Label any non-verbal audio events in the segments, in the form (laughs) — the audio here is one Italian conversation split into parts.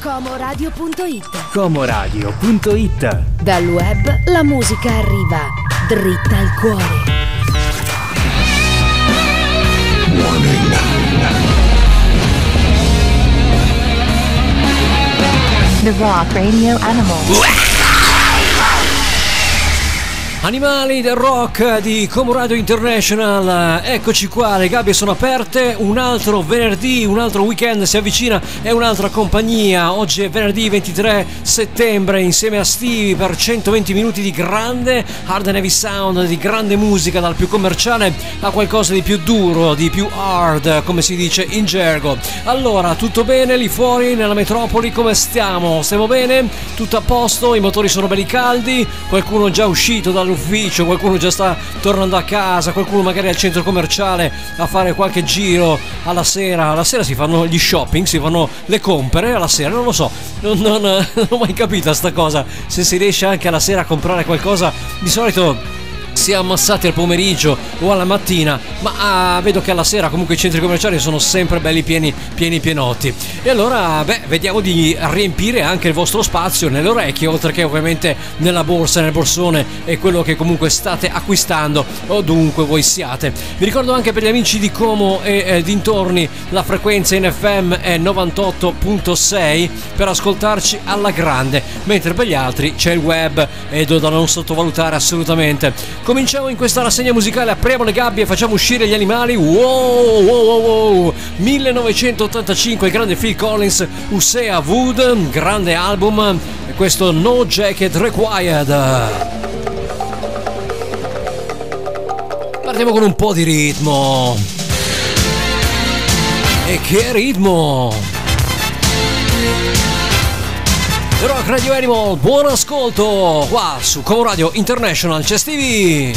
Comoradio.it Comoradio.it Dal web la musica arriva dritta al cuore. The Rock Radio Animal. Animali del rock di Comoradio International, eccoci qua, le gabbie sono aperte, un altro venerdì, un altro weekend si avvicina e un'altra compagnia. Oggi è venerdì 23 settembre insieme a Stevie per 120 minuti di grande hard and heavy sound, di grande musica dal più commerciale a qualcosa di più duro, di più hard, come si dice in gergo. Allora, tutto bene lì fuori nella metropoli, come stiamo? Stiamo bene? Tutto a posto? I motori sono belli caldi? Qualcuno già uscito dal all'ufficio, qualcuno già sta tornando a casa, qualcuno magari al centro commerciale a fare qualche giro alla sera. Alla sera si fanno gli shopping, si fanno le compere alla sera, non lo so, non, non, (laughs) non ho mai capito sta cosa. Se si riesce anche alla sera a comprare qualcosa, di solito si è ammassati al pomeriggio o alla mattina, ma ah, vedo che alla sera comunque i centri commerciali sono sempre belli pieni, pieni pienotti. E allora, beh, vediamo di riempire anche il vostro spazio nelle orecchie, oltre che ovviamente nella borsa, nel borsone e quello che comunque state acquistando o dunque voi siate. Vi ricordo anche per gli amici di Como e eh, dintorni la frequenza in FM è 98.6 per ascoltarci alla grande, mentre per gli altri c'è il web ed da non sottovalutare assolutamente. Cominciamo in questa rassegna musicale, apriamo le gabbie e facciamo uscire gli animali. Wow, wow, wow, wow. 1985, grande Phil Collins, Usea Wood, grande album. E questo No Jacket Required. Partiamo con un po' di ritmo. E che ritmo! Rock Radio Animal, buon ascolto qua su Como Radio International, c'è Stevie!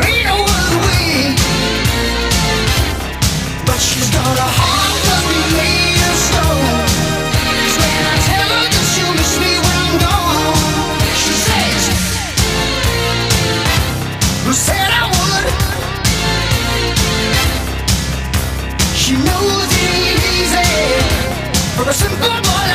I the simple boy.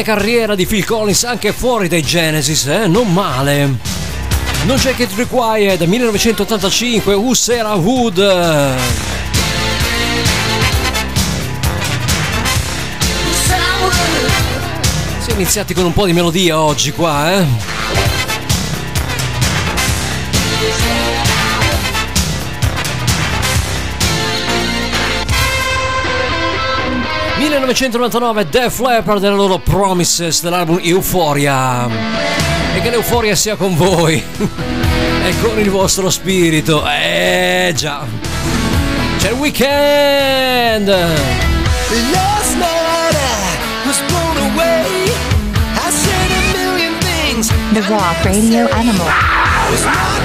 Grande carriera di Phil Collins anche fuori dai Genesis, eh? non male. Non c'è che Required 1985, Who Sarah Wood. Si è iniziati con un po' di melodia oggi qua, eh? 1999 Def Leppard delle loro Promises dell'album Euphoria. E che l'euforia sia con voi (laughs) e con il vostro spirito. Eh già. C'è il weekend! Last night I was blown away. I said a million things. The Rock Radio Animal.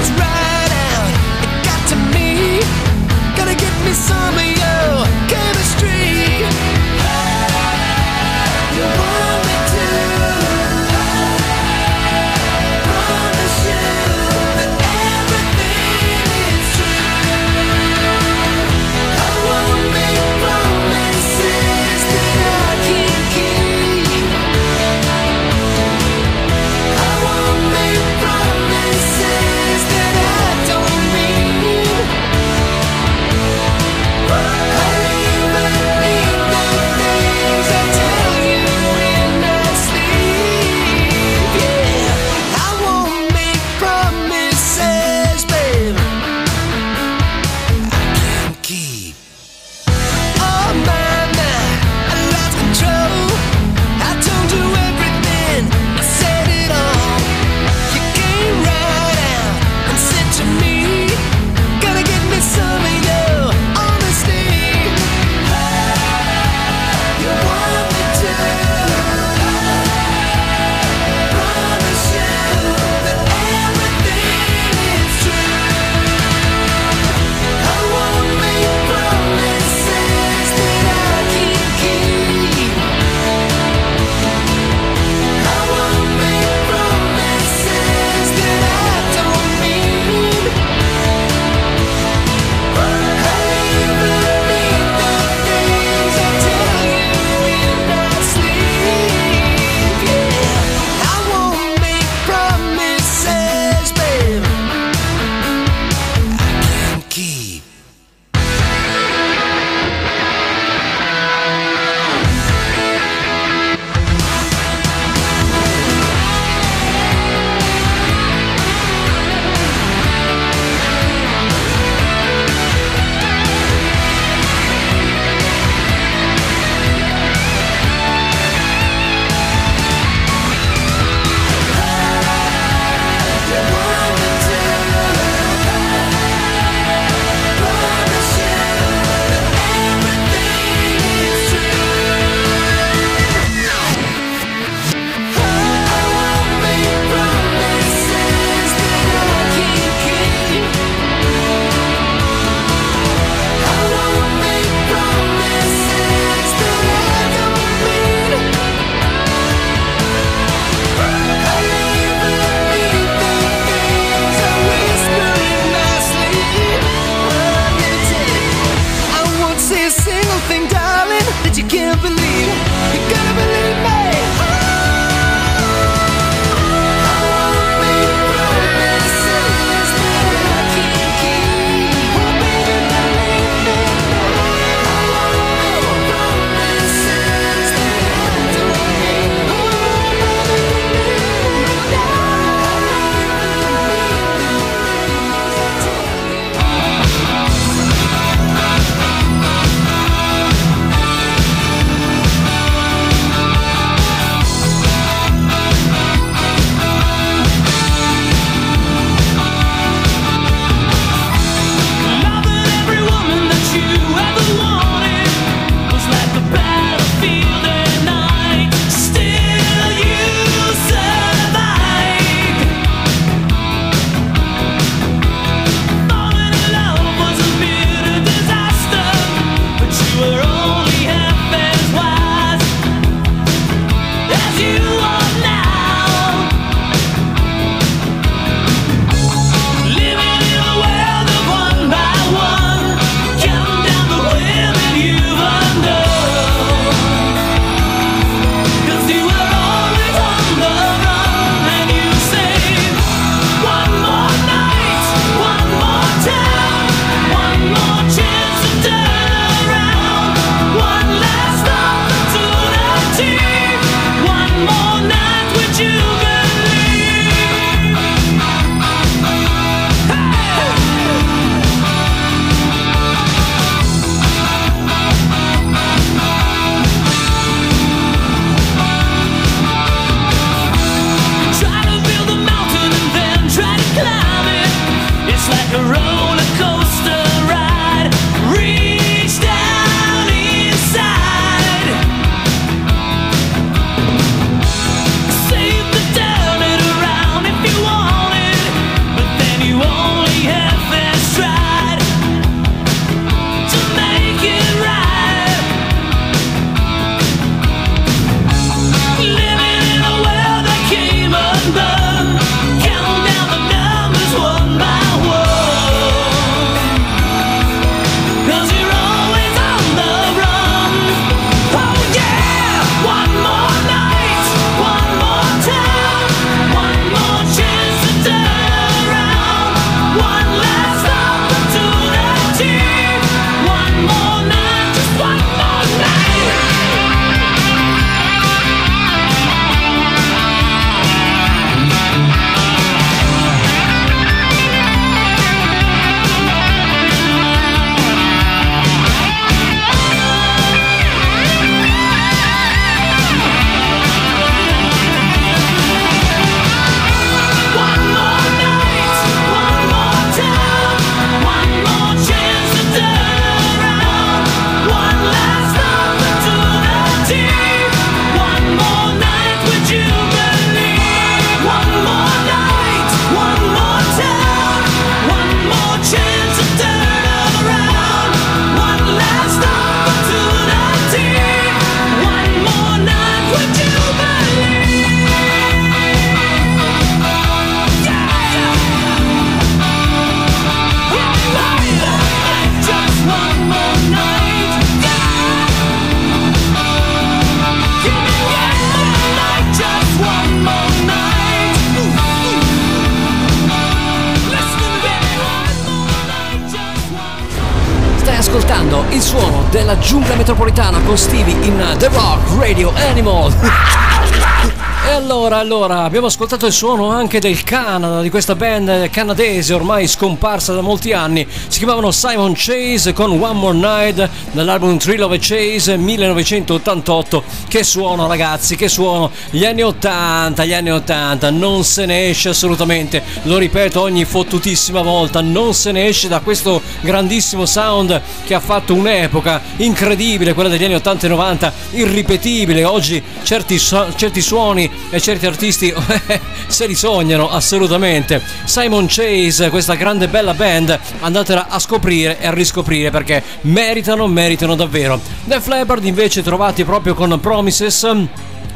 Allora, abbiamo ascoltato il suono anche del Canada, di questa band canadese ormai scomparsa da molti anni. Si chiamavano Simon Chase con One More Night dall'album Thrill of a Chase 1988. Che suono ragazzi, che suono! Gli anni 80, gli anni 80, non se ne esce assolutamente. Lo ripeto ogni fottutissima volta, non se ne esce da questo grandissimo sound che ha fatto un'epoca incredibile, quella degli anni 80 e 90, irripetibile. Oggi certi, certi suoni e certi artisti (laughs) se li sognano assolutamente. Simon Chase, questa grande bella band, andatela a scoprire e a riscoprire perché meritano, meritano davvero. The Leppard invece trovati proprio con Promises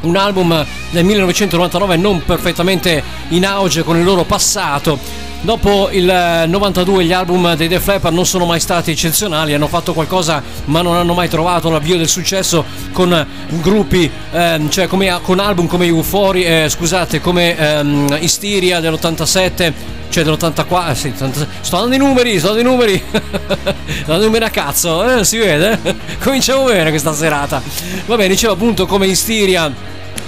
un album del 1999 non perfettamente in auge con il loro passato Dopo il 92 gli album dei Def Leppard non sono mai stati eccezionali, hanno fatto qualcosa ma non hanno mai trovato l'avvio del successo con gruppi, ehm, cioè come, con album come Euphoria, eh, scusate, come ehm, Istiria dell'87 cioè dell'84 eh, sì, sto dando i numeri sto dando i numeri (laughs) dando i numeri a cazzo eh, si vede? (laughs) Cominciamo bene questa serata. Va bene dicevo appunto come Istiria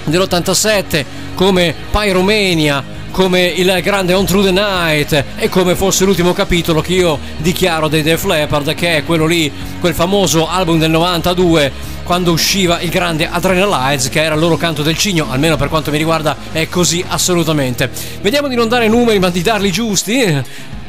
dell'87 come Pyromania come il grande On Through the Night e come forse l'ultimo capitolo che io dichiaro dei Def Leppard che è quello lì, quel famoso album del 92 quando usciva il grande Adrenalize che era il loro canto del cigno, almeno per quanto mi riguarda è così assolutamente. Vediamo di non dare numeri ma di darli giusti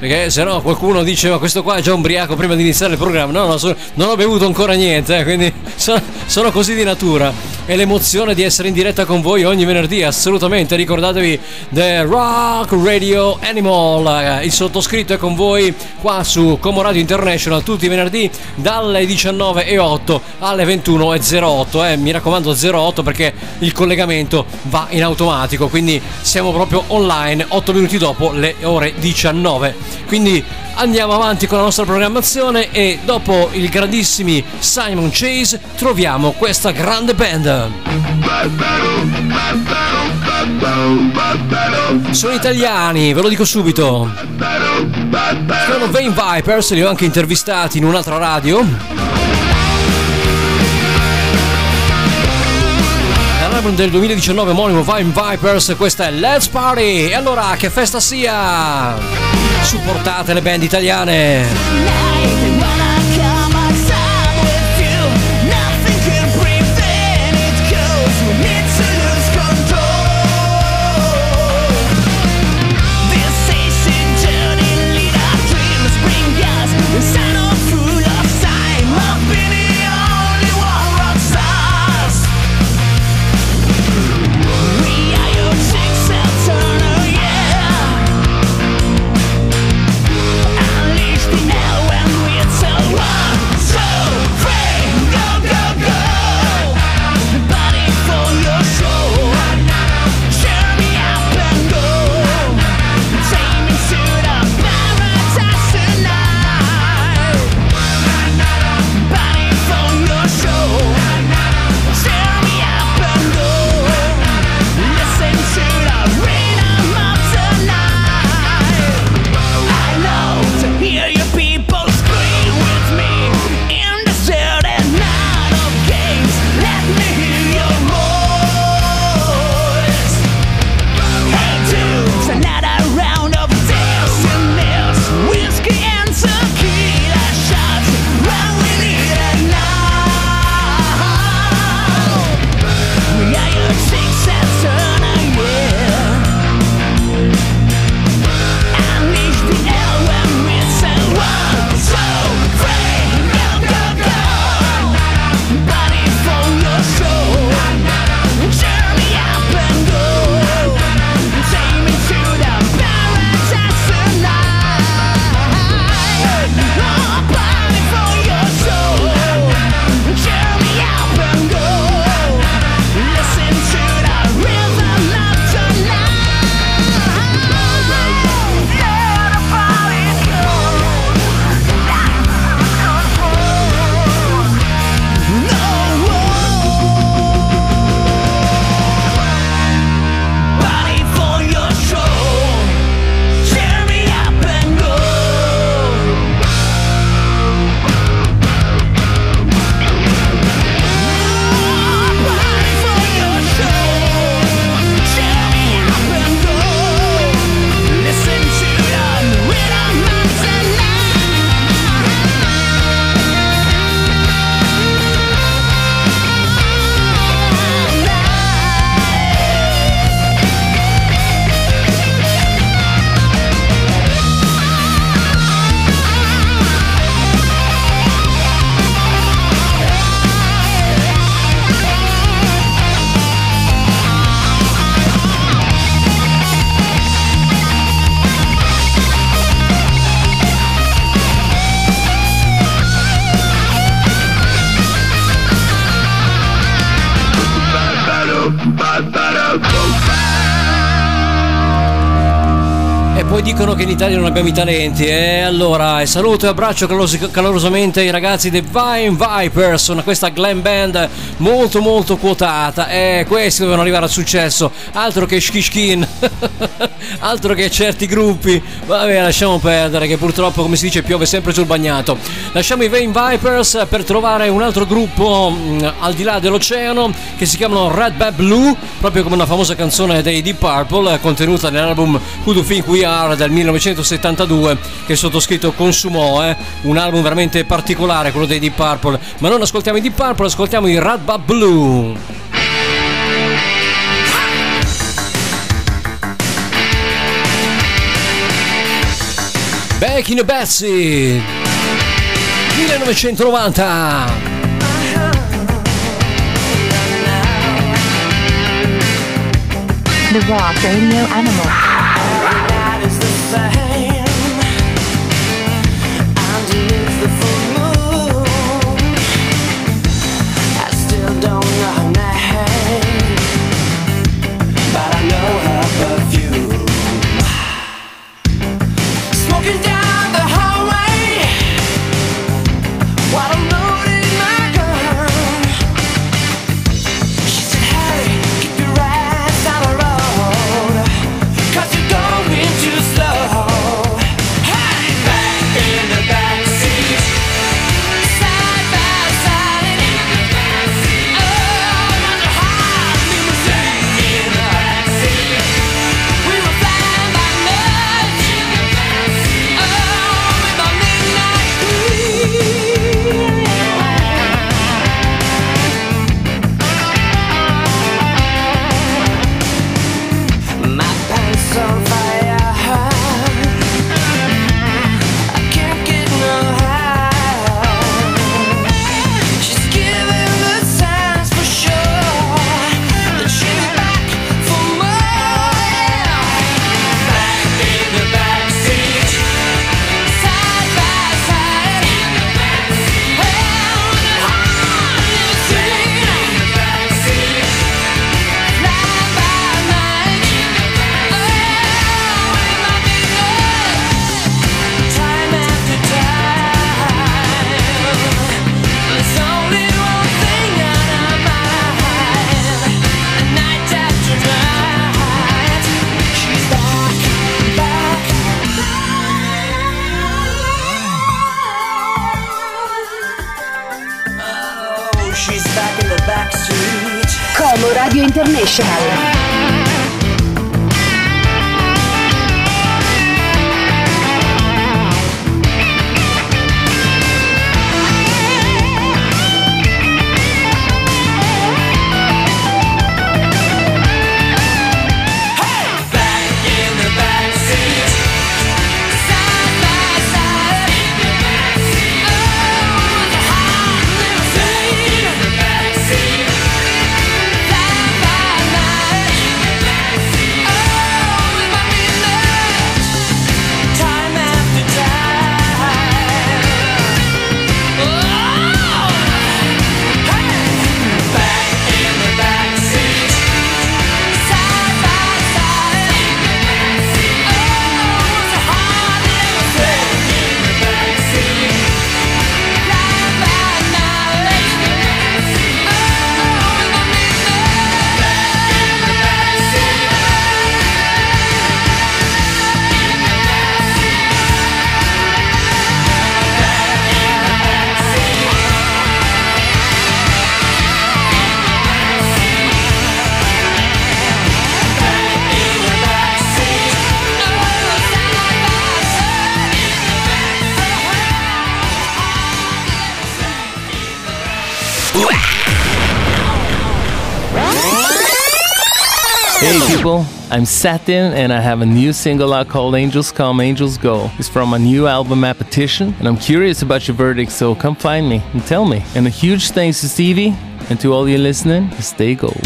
perché se no qualcuno dice ma questo qua è già ubriaco prima di iniziare il programma. No no so, non ho bevuto ancora niente eh, quindi (laughs) sono, sono, così di natura. E l'emozione di essere in diretta con voi ogni venerdì assolutamente. Ricordatevi The Rock Radio Animal il sottoscritto è con voi qua su Como Radio International tutti i venerdì dalle 19.08 alle 21.08 eh, mi raccomando 08 perché il collegamento va in automatico quindi siamo proprio online 8 minuti dopo le ore 19 quindi andiamo avanti con la nostra programmazione e dopo il grandissimi Simon Chase troviamo questa grande band. Sono italiani, ve lo dico subito. Sono Vane Vipers, li ho anche intervistati in un'altra radio. L'album del 2019 omonimo Vine Vipers, questa è Let's Party! E allora che festa sia! supportate le band italiane. Dicono che in Italia non abbiamo i talenti. E allora, saluto e abbraccio caloros- calorosamente i ragazzi dei Vine Vipers, una questa glam band molto molto quotata. E questi dovevano arrivare al successo. Altro che Shkishkin, (laughs) altro che certi gruppi. Vabbè, lasciamo perdere che purtroppo, come si dice, piove sempre sul bagnato. Lasciamo i Vine Vipers per trovare un altro gruppo mh, al di là dell'oceano che si chiamano Red Bad Blue, proprio come una famosa canzone dei Deep Purple contenuta nell'album Who Do Think We Are del 1972 che il sottoscritto consumò, eh? un album veramente particolare quello dei Deep Purple, ma non ascoltiamo i Deep Purple, ascoltiamo i Red Bad Blue. Back in the Betsy 1990 The Rock Radio Animal. I'm Satin and I have a new single out called Angels Come, Angels Go. It's from my new album Appetition and I'm curious about your verdict, so come find me and tell me. And a huge thanks to Stevie and to all you listening, stay gold.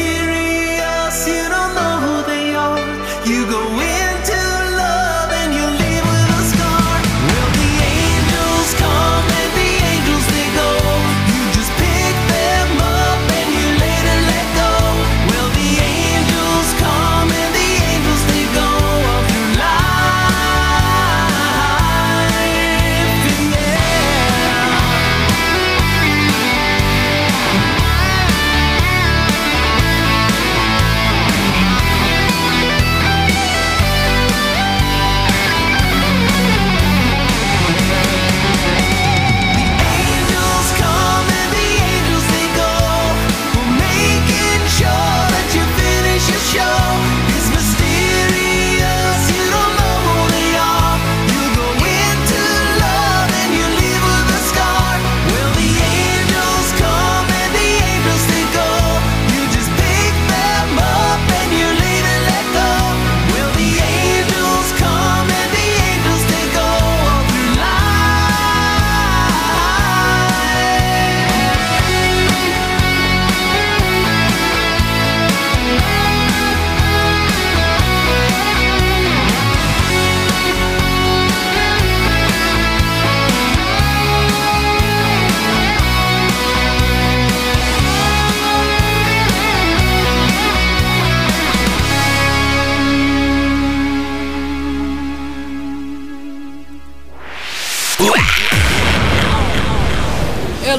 It's mysterious, you don't know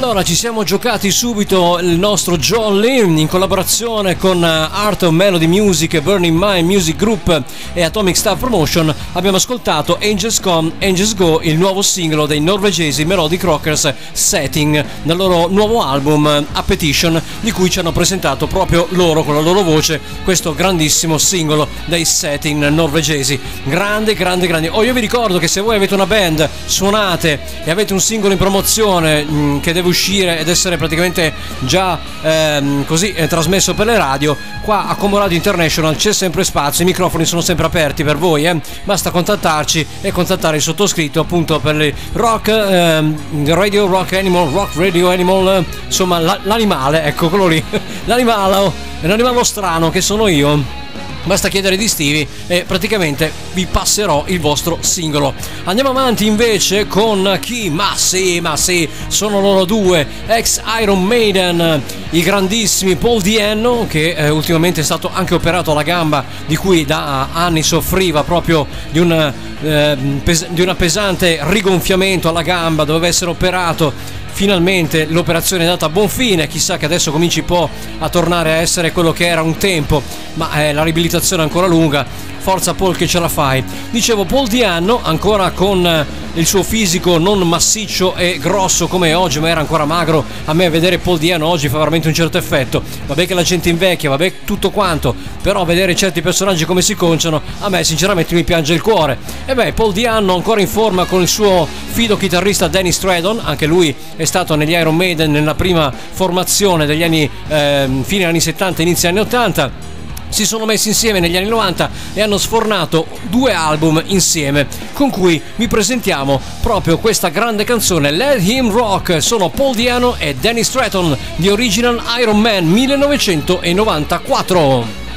allora ci siamo giocati subito il nostro Jolly in collaborazione con eh, Art of Melody Music, Burning Mind Music Group e Atomic Star Promotion. Abbiamo ascoltato Angels Come, Angels Go, il nuovo singolo dei norvegesi Melodic Rockers Setting nel loro nuovo album eh, A Petition di cui ci hanno presentato proprio loro con la loro voce questo grandissimo singolo dei Setting norvegesi. Grande, grande, grande. Oh, io vi ricordo che se voi avete una band, suonate e avete un singolo in promozione mh, che deve uscire ed essere praticamente già ehm, così eh, trasmesso per le radio, qua a Como Radio International c'è sempre spazio, i microfoni sono sempre aperti per voi, eh. basta contattarci e contattare il sottoscritto appunto per le rock, ehm, radio rock animal, rock radio animal, insomma la- l'animale, ecco quello lì, (laughs) l'animale, l'animale strano che sono io. Basta chiedere di Stevie e praticamente vi passerò il vostro singolo. Andiamo avanti invece con chi? Ma sì, ma sì, sono loro due, ex Iron Maiden, i grandissimi Paul Dienno che eh, ultimamente è stato anche operato alla gamba di cui da anni soffriva proprio di, un, eh, pes- di una pesante rigonfiamento alla gamba, doveva essere operato finalmente l'operazione è andata a buon fine, chissà che adesso cominci un po' a tornare a essere quello che era un tempo, ma eh, la riabilitazione è ancora lunga, forza Paul che ce la fai. Dicevo Paul Dianno ancora con eh, il suo fisico non massiccio e grosso come oggi, ma era ancora magro, a me vedere Paul Diano oggi fa veramente un certo effetto, vabbè che la gente invecchia, vabbè tutto quanto, però vedere certi personaggi come si conciano, a me sinceramente mi piange il cuore. E beh, Paul Diano ancora in forma con il suo fido chitarrista Danny Stradon, anche lui è stato negli Iron Maiden nella prima formazione degli anni eh, fine anni 70 inizio anni 80 si sono messi insieme negli anni 90 e hanno sfornato due album insieme, con cui vi presentiamo proprio questa grande canzone Let Him Rock. Sono Paul Diano e Danny Stratton di Original Iron Man 1994.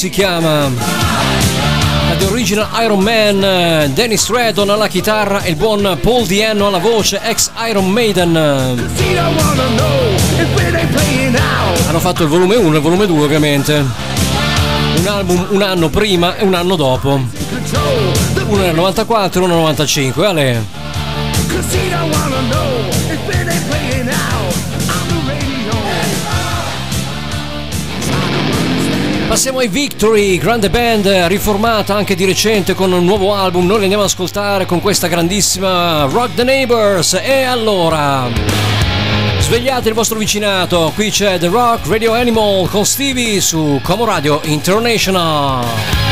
si chiama? The Original Iron Man eh, Dennis Redon alla chitarra e il buon Paul Diano alla voce ex Iron Maiden. Hanno fatto il volume 1 e il volume 2 ovviamente. Un album un anno prima e un anno dopo. Uno nel 94 e uno nel 95 Ale. Passiamo ai Victory, grande band riformata anche di recente con un nuovo album. Noi li andiamo ad ascoltare con questa grandissima Rock the Neighbors. E allora, svegliate il vostro vicinato. Qui c'è The Rock Radio Animal con Stevie su Como Radio International.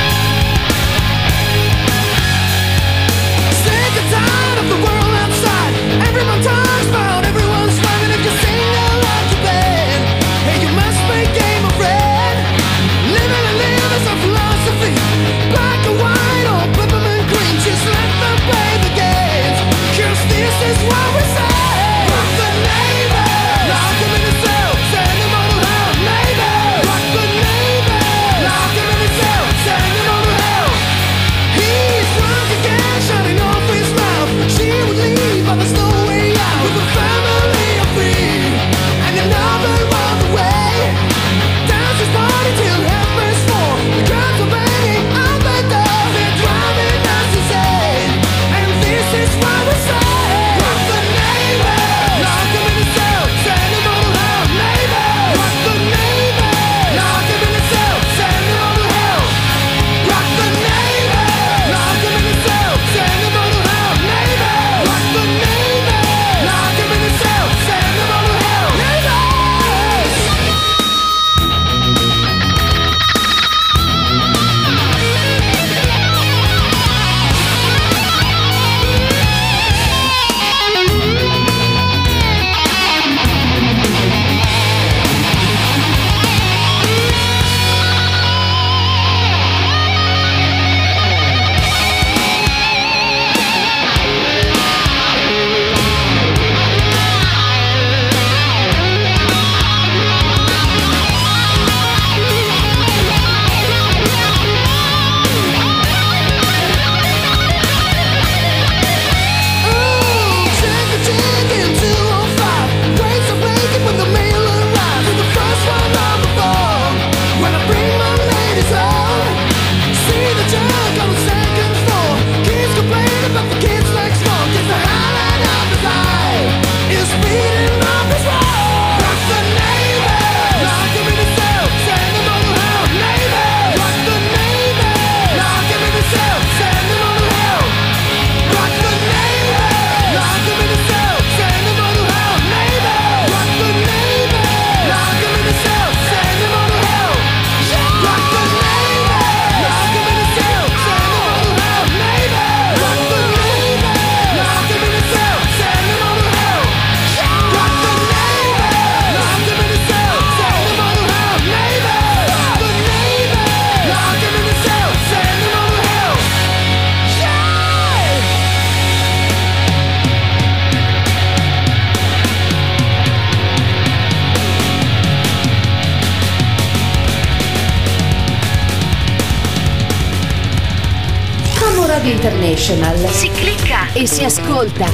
Ascolta.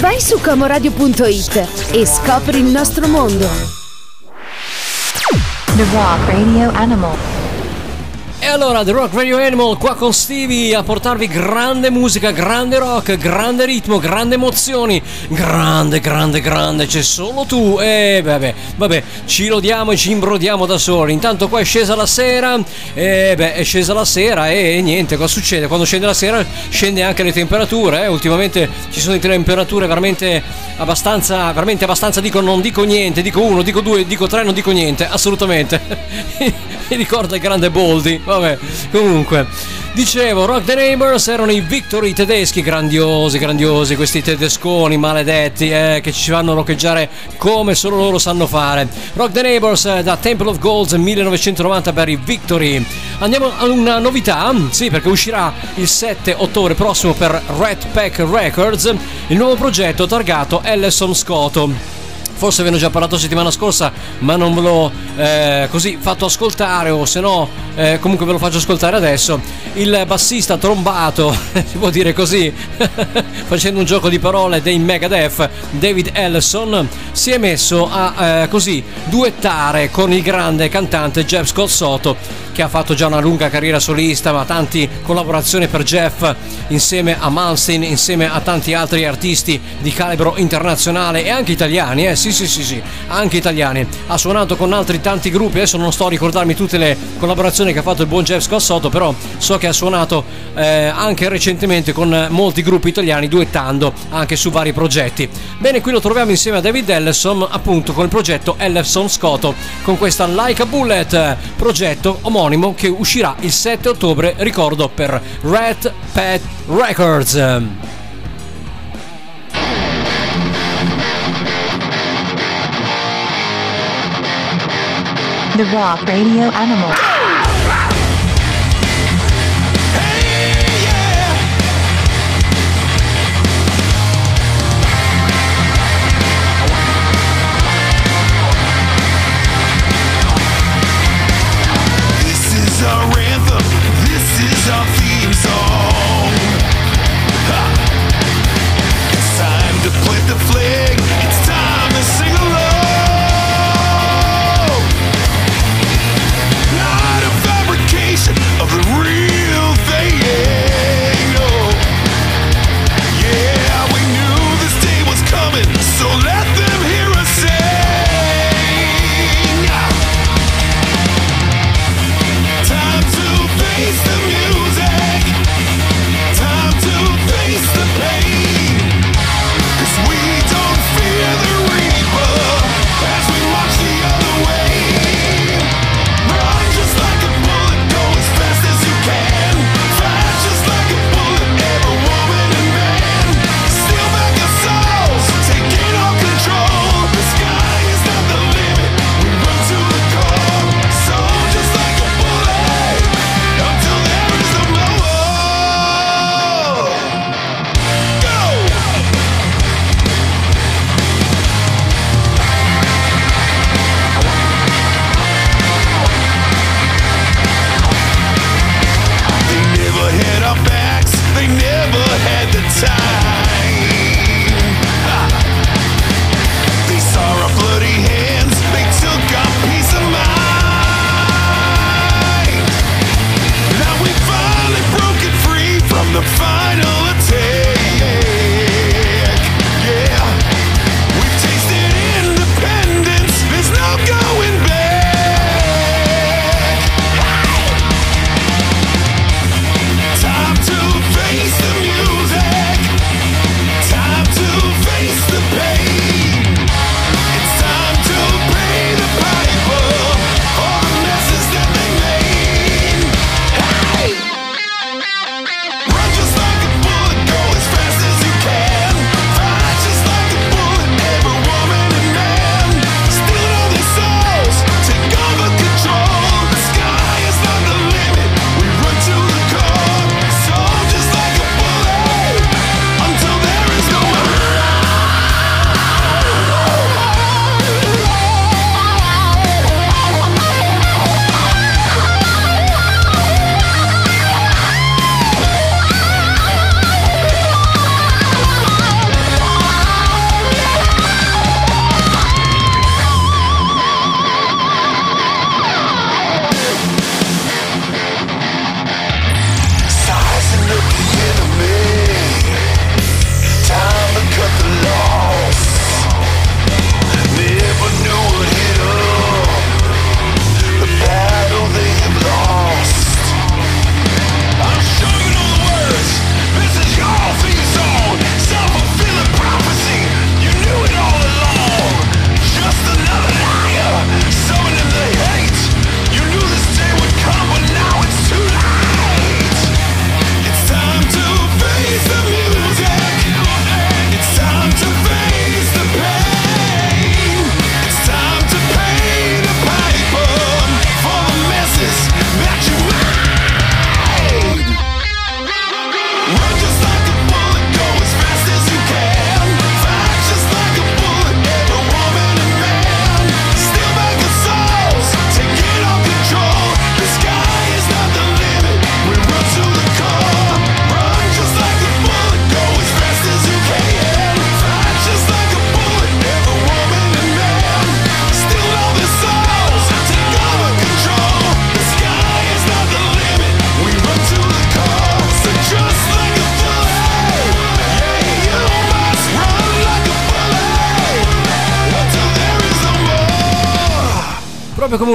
Vai su comoradio.it e scopri il nostro mondo. The Rock Radio Animal. E allora, The Rock Radio Animal qua con Stevie a portarvi grande musica, grande rock, grande ritmo, grande emozioni, grande, grande, grande, c'è solo tu. E vabbè, vabbè, ci lodiamo e ci imbrodiamo da soli. Intanto qua è scesa la sera, e beh, è scesa la sera e niente, cosa succede? Quando scende la sera scende anche le temperature, eh? ultimamente ci sono delle temperature veramente abbastanza, veramente abbastanza, dico non dico niente, dico uno, dico due, dico tre, non dico niente, assolutamente. (laughs) Mi ricorda il grande Boldi, vabbè, comunque. Dicevo, Rock the Neighbors erano i Victory tedeschi, grandiosi, grandiosi, questi tedesconi maledetti eh, che ci fanno roccheggiare come solo loro sanno fare. Rock the Neighbors eh, da Temple of Gold 1990 per i Victory. Andiamo a una novità, sì, perché uscirà il 7 ottobre prossimo per Red Pack Records il nuovo progetto targato Ellison Scotto forse ve ne ho già parlato settimana scorsa, ma non ve l'ho eh, così fatto ascoltare, o se no, eh, comunque ve lo faccio ascoltare adesso. Il bassista trombato, (laughs) si può dire così, (laughs) facendo un gioco di parole dei Megadeth, David Ellison, si è messo a eh, così duettare con il grande cantante Jeff Scott Soto che ha fatto già una lunga carriera solista, ma tante collaborazioni per Jeff insieme a Malmsteen, insieme a tanti altri artisti di calibro internazionale e anche italiani, eh sì sì sì sì, anche italiani. Ha suonato con altri tanti gruppi, adesso non sto a ricordarmi tutte le collaborazioni che ha fatto il buon Jeff Scott Soto, però so che ha suonato eh, anche recentemente con molti gruppi italiani duettando anche su vari progetti. Bene, qui lo troviamo insieme a David Ellison, appunto con il progetto Ellison Scotto, con questa Like a Bullet, progetto omonimo che uscirà il 7 ottobre, ricordo, per Red Pet Records. The Rock Radio Animal.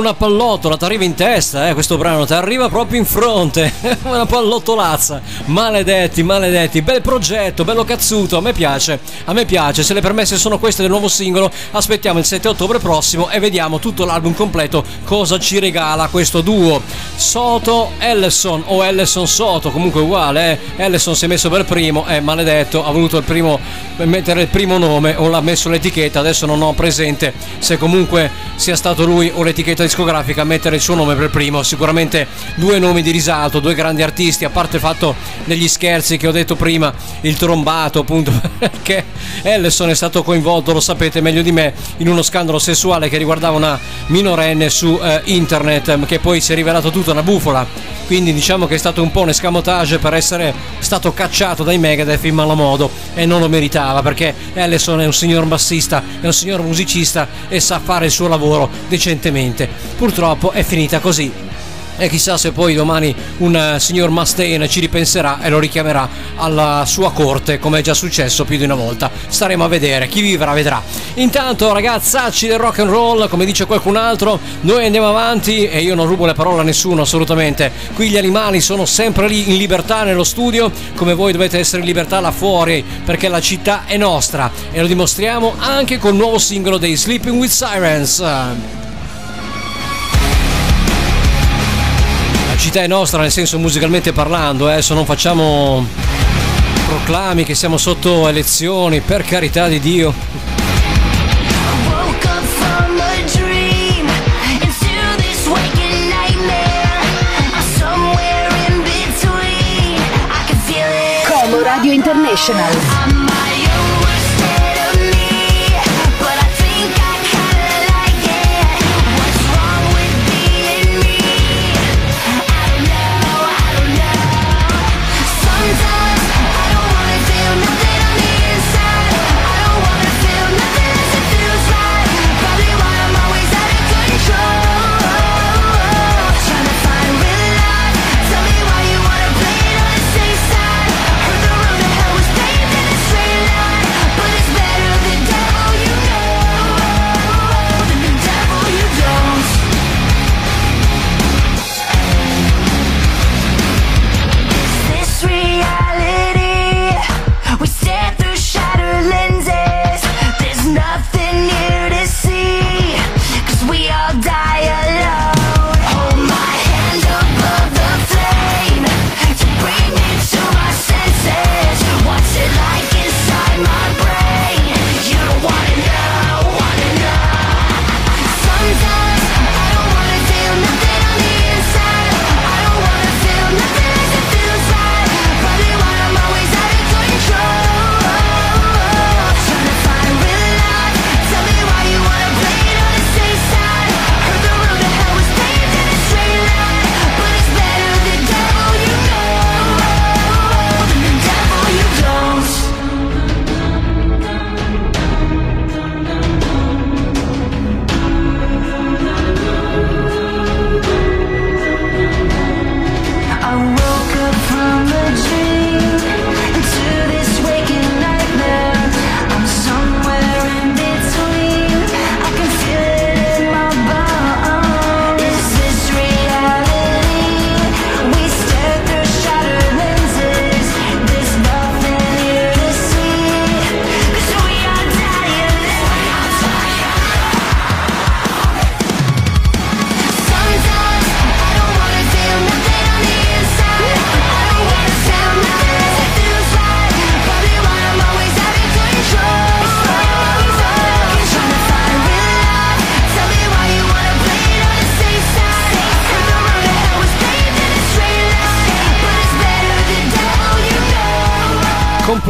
Una pallottola, ti arriva in testa, eh, questo brano, ti arriva proprio in fronte, (laughs) una pallottolazza. Maledetti, maledetti, bel progetto, bello cazzuto, a me piace, a me piace. Se le permesse sono queste del nuovo singolo, aspettiamo il 7 ottobre prossimo e vediamo tutto l'album completo cosa ci regala questo duo. Soto Ellison o Ellison Soto, comunque uguale, eh. Ellison si è messo per primo, è maledetto, ha voluto il primo mettere il primo nome o l'ha messo l'etichetta, adesso non ho presente se comunque sia stato lui o l'etichetta discografica a mettere il suo nome per primo. Sicuramente due nomi di risalto, due grandi artisti, a parte il fatto degli scherzi che ho detto prima, il trombato appunto, (laughs) perché Ellison è stato coinvolto, lo sapete meglio di me, in uno scandalo sessuale che riguardava una minorenne su eh, internet, che poi si è rivelato tutta una bufola. Quindi diciamo che è stato un po' un escamotage per essere stato cacciato dai Megadeth in malo modo e non lo meritava perché Ellison è un signor bassista, è un signor musicista e sa fare il suo lavoro decentemente. Purtroppo è finita così. E chissà se poi domani un eh, signor Mustaine ci ripenserà e lo richiamerà alla sua corte, come è già successo più di una volta. Staremo a vedere, chi vivrà vedrà. Intanto, ragazzacci del rock and roll, come dice qualcun altro, noi andiamo avanti e io non rubo le parole a nessuno assolutamente. Qui gli animali sono sempre lì in libertà nello studio, come voi dovete essere in libertà là fuori, perché la città è nostra e lo dimostriamo anche col nuovo singolo dei Sleeping with Sirens. Città è nostra nel senso musicalmente parlando, eh, adesso non facciamo proclami che siamo sotto elezioni, per carità di Dio. From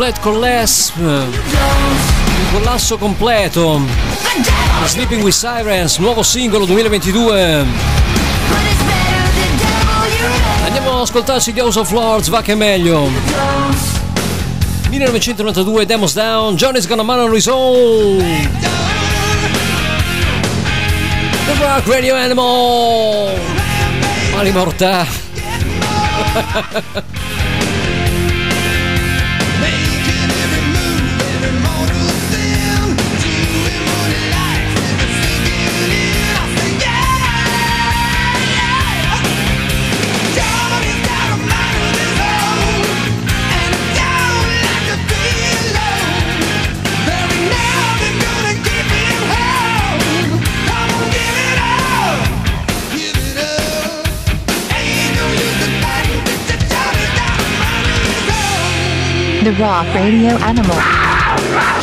Complete Collapse, eh, un collasso completo. Sleeping with Sirens, nuovo singolo 2022. but it's better the devil you know. Andiamo ad ascoltarci di House of Lords, va che è meglio. 1992, Demos Down, Johnny's Gonna Man on His Own. The Rock Radio Animal. Mali morta. (laughs) Rock Radio Animal.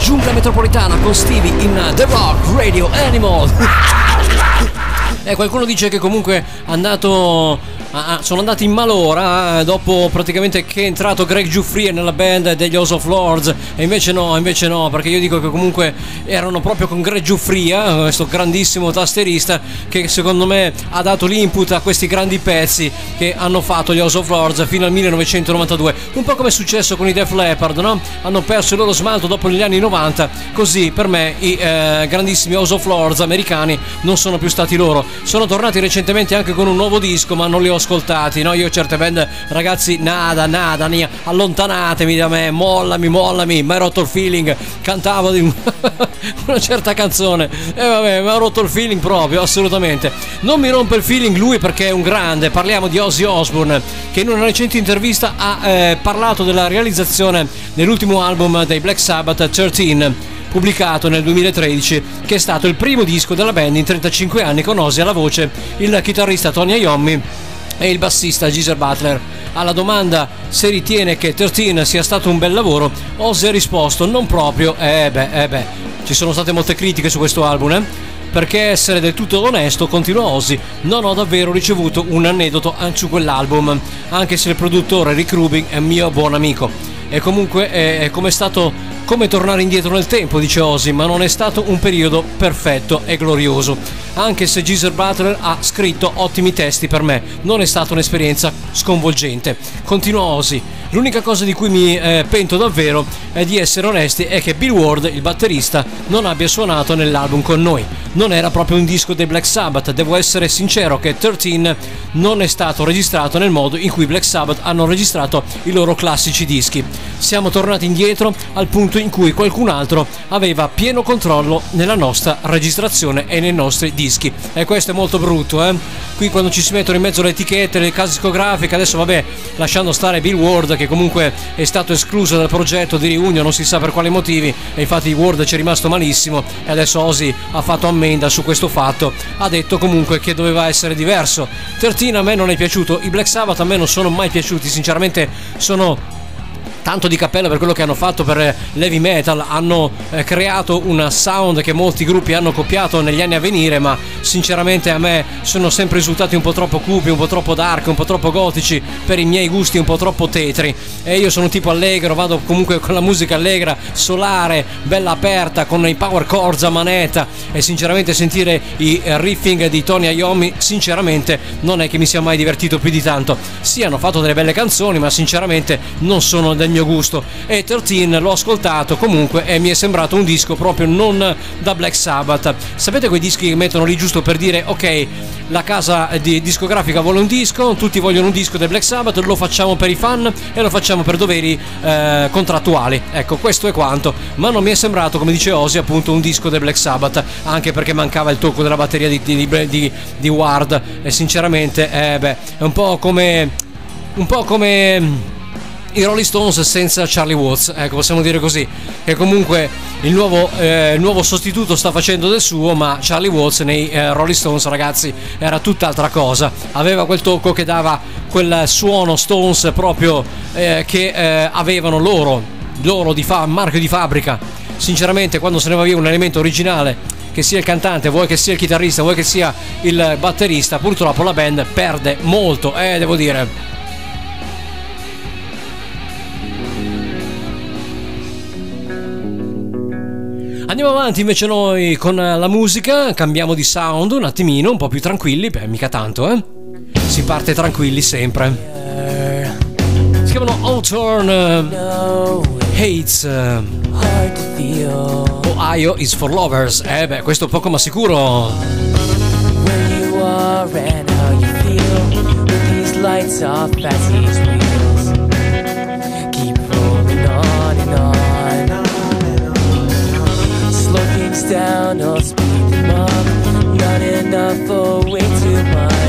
Giungla metropolitana con Stevie in The Rock Radio Animal. (laughs) E qualcuno dice che comunque è andato. Ah, ah, sono andati in malora eh, dopo praticamente che è entrato Greg Giuffrie nella band degli House of Lords. E invece no, invece no, perché io dico che comunque erano proprio con Greg Giuffria, eh, questo grandissimo tasterista, che secondo me ha dato l'input a questi grandi pezzi che hanno fatto gli House of Lords fino al 1992. Un po' come è successo con i Def Leppard, no? Hanno perso il loro smalto dopo gli anni 90. Così per me i eh, grandissimi House of Lords americani non sono più stati loro. Sono tornati recentemente anche con un nuovo disco, ma non li ho ascoltati. No, io certe band, ragazzi, nada, nada, nia, allontanatemi da me, mollami, mollami. Mi hai rotto il feeling. Cantavo di (laughs) una certa canzone. E vabbè, mi ha rotto il feeling proprio, assolutamente. Non mi rompe il feeling lui perché è un grande. Parliamo di Ozzy Osbourne, che in una recente intervista ha eh, parlato della realizzazione dell'ultimo album dei Black Sabbath 13 pubblicato nel 2013, che è stato il primo disco della band in 35 anni con Ozzy alla voce, il chitarrista Tony Iommi e il bassista Geezer Butler. Alla domanda se ritiene che 13 sia stato un bel lavoro, Ozzy ha risposto non proprio, eh beh, eh beh, ci sono state molte critiche su questo album, eh? Perché essere del tutto onesto, continua Ozzy, non ho davvero ricevuto un aneddoto su quell'album, anche se il produttore Rick Rubin è mio buon amico. E comunque è, come è stato come tornare indietro nel tempo, dice Ozzy, ma non è stato un periodo perfetto e glorioso. Anche se Geezer Butler ha scritto ottimi testi per me, non è stata un'esperienza sconvolgente. Continua Ozzy. L'unica cosa di cui mi eh, pento davvero è di essere onesti è che Bill Ward, il batterista, non abbia suonato nell'album con noi. non era proprio un disco dei Black Sabbath. Devo essere sincero che 13 non è stato registrato nel modo in cui Black Sabbath hanno registrato i loro classici dischi. Siamo tornati indietro al punto in cui qualcun altro aveva pieno controllo nella nostra registrazione e nei nostri dischi. E questo è molto brutto, eh? Qui quando ci si mettono in mezzo le etichette, le case discografiche, adesso vabbè, lasciando stare Bill Ward che comunque è stato escluso dal progetto di Reunion, non si sa per quali motivi, e infatti Ward ci è rimasto malissimo e adesso Ozzy ha fatto ammenda su questo fatto, ha detto comunque che doveva essere diverso. 13 a me non è piaciuto, i Black Sabbath a me non sono mai piaciuti, sinceramente sono tanto di cappello per quello che hanno fatto per eh, l'heavy metal, hanno eh, creato un sound che molti gruppi hanno copiato negli anni a venire, ma sinceramente a me sono sempre risultati un po' troppo cupi, un po' troppo dark, un po' troppo gotici, per i miei gusti un po' troppo tetri. E io sono tipo allegro, vado comunque con la musica allegra, solare, bella aperta, con i power chords a manetta e sinceramente sentire i eh, riffing di Tony Iommi, sinceramente non è che mi sia mai divertito più di tanto. Sì, hanno fatto delle belle canzoni, ma sinceramente non sono del mio gusto. E 13 l'ho ascoltato comunque e mi è sembrato un disco proprio non da Black Sabbath. Sapete quei dischi che mettono lì giusto per dire ok, la casa di discografica vuole un disco, tutti vogliono un disco del Black Sabbath, lo facciamo per i fan e lo facciamo per doveri eh, contrattuali. Ecco, questo è quanto. Ma non mi è sembrato, come dice Ozzy, appunto un disco del Black Sabbath, anche perché mancava il tocco della batteria di, di, di, di Ward e sinceramente eh, beh, è un po' come... un po' come i Rolling Stones senza Charlie Watts, ecco possiamo dire così, che comunque il nuovo, eh, il nuovo sostituto sta facendo del suo, ma Charlie Watts nei eh, Rolling Stones ragazzi era tutt'altra cosa, aveva quel tocco che dava quel suono Stones proprio eh, che eh, avevano loro, loro di fa- marchio di fabbrica, sinceramente quando se ne va via un elemento originale che sia il cantante, vuoi che sia il chitarrista, vuoi che sia il batterista, purtroppo la band perde molto, eh, devo dire. Andiamo avanti invece noi con la musica, cambiamo di sound un attimino, un po' più tranquilli, beh mica tanto, eh. Si parte tranquilli sempre. Si chiamano Outurn Hates. eh, Ohio is for lovers. Eh beh, questo poco ma sicuro. where you are and how you feel these lights off as these wheels keep rolling on down i'll speed up. Not enough or way too much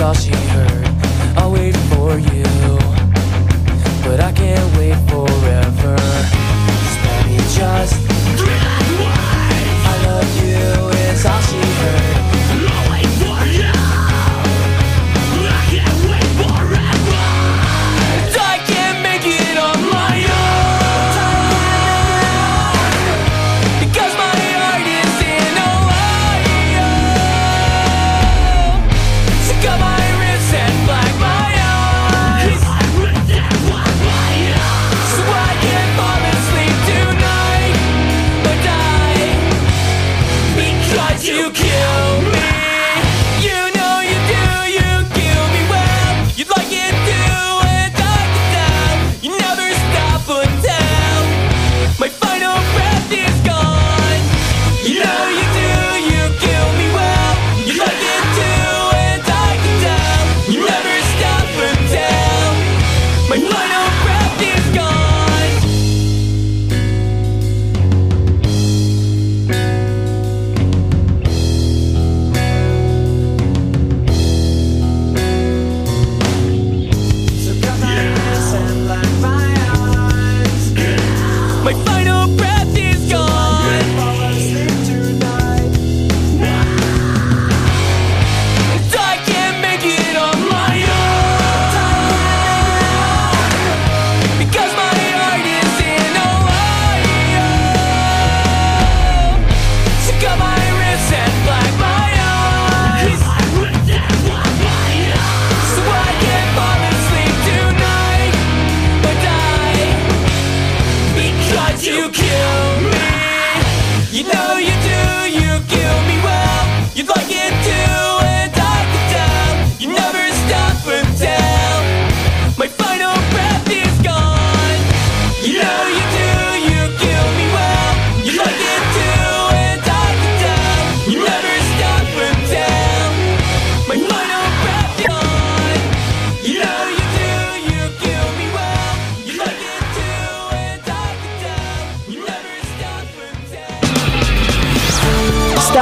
all she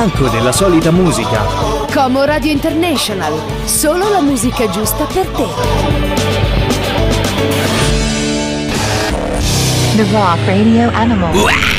Stanco della solita musica? Como Radio International, solo la musica giusta per te. The Rock Radio Animal. There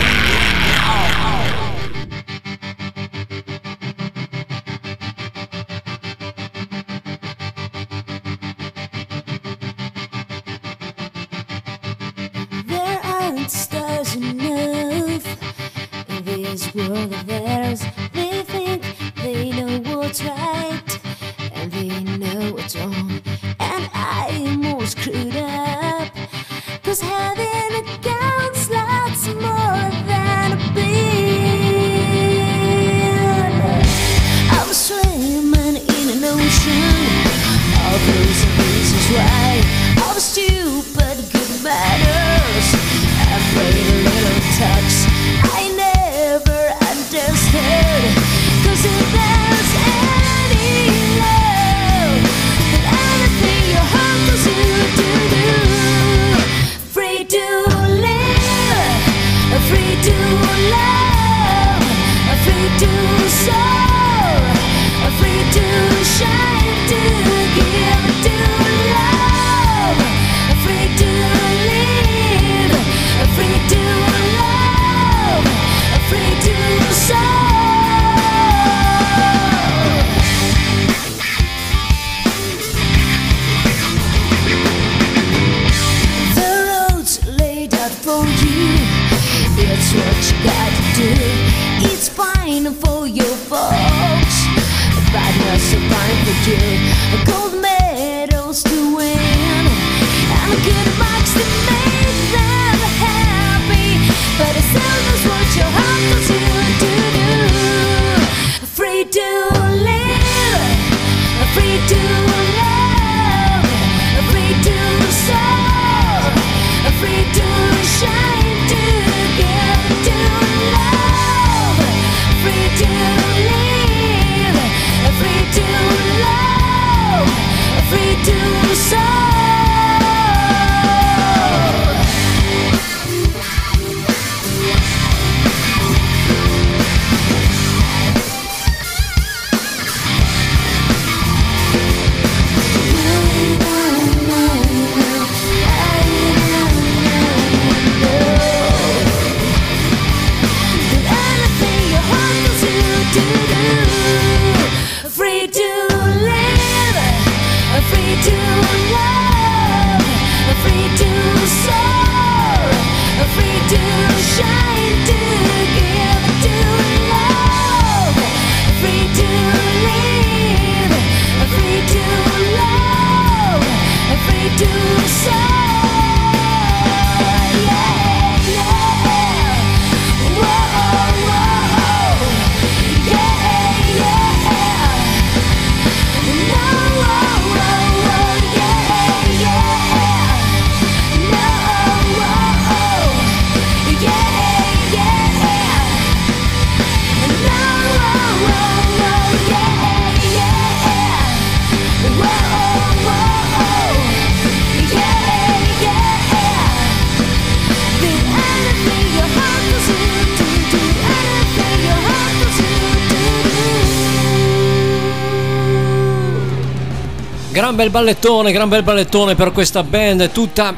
Gran bel ballettone, gran bel ballettone per questa band tutta,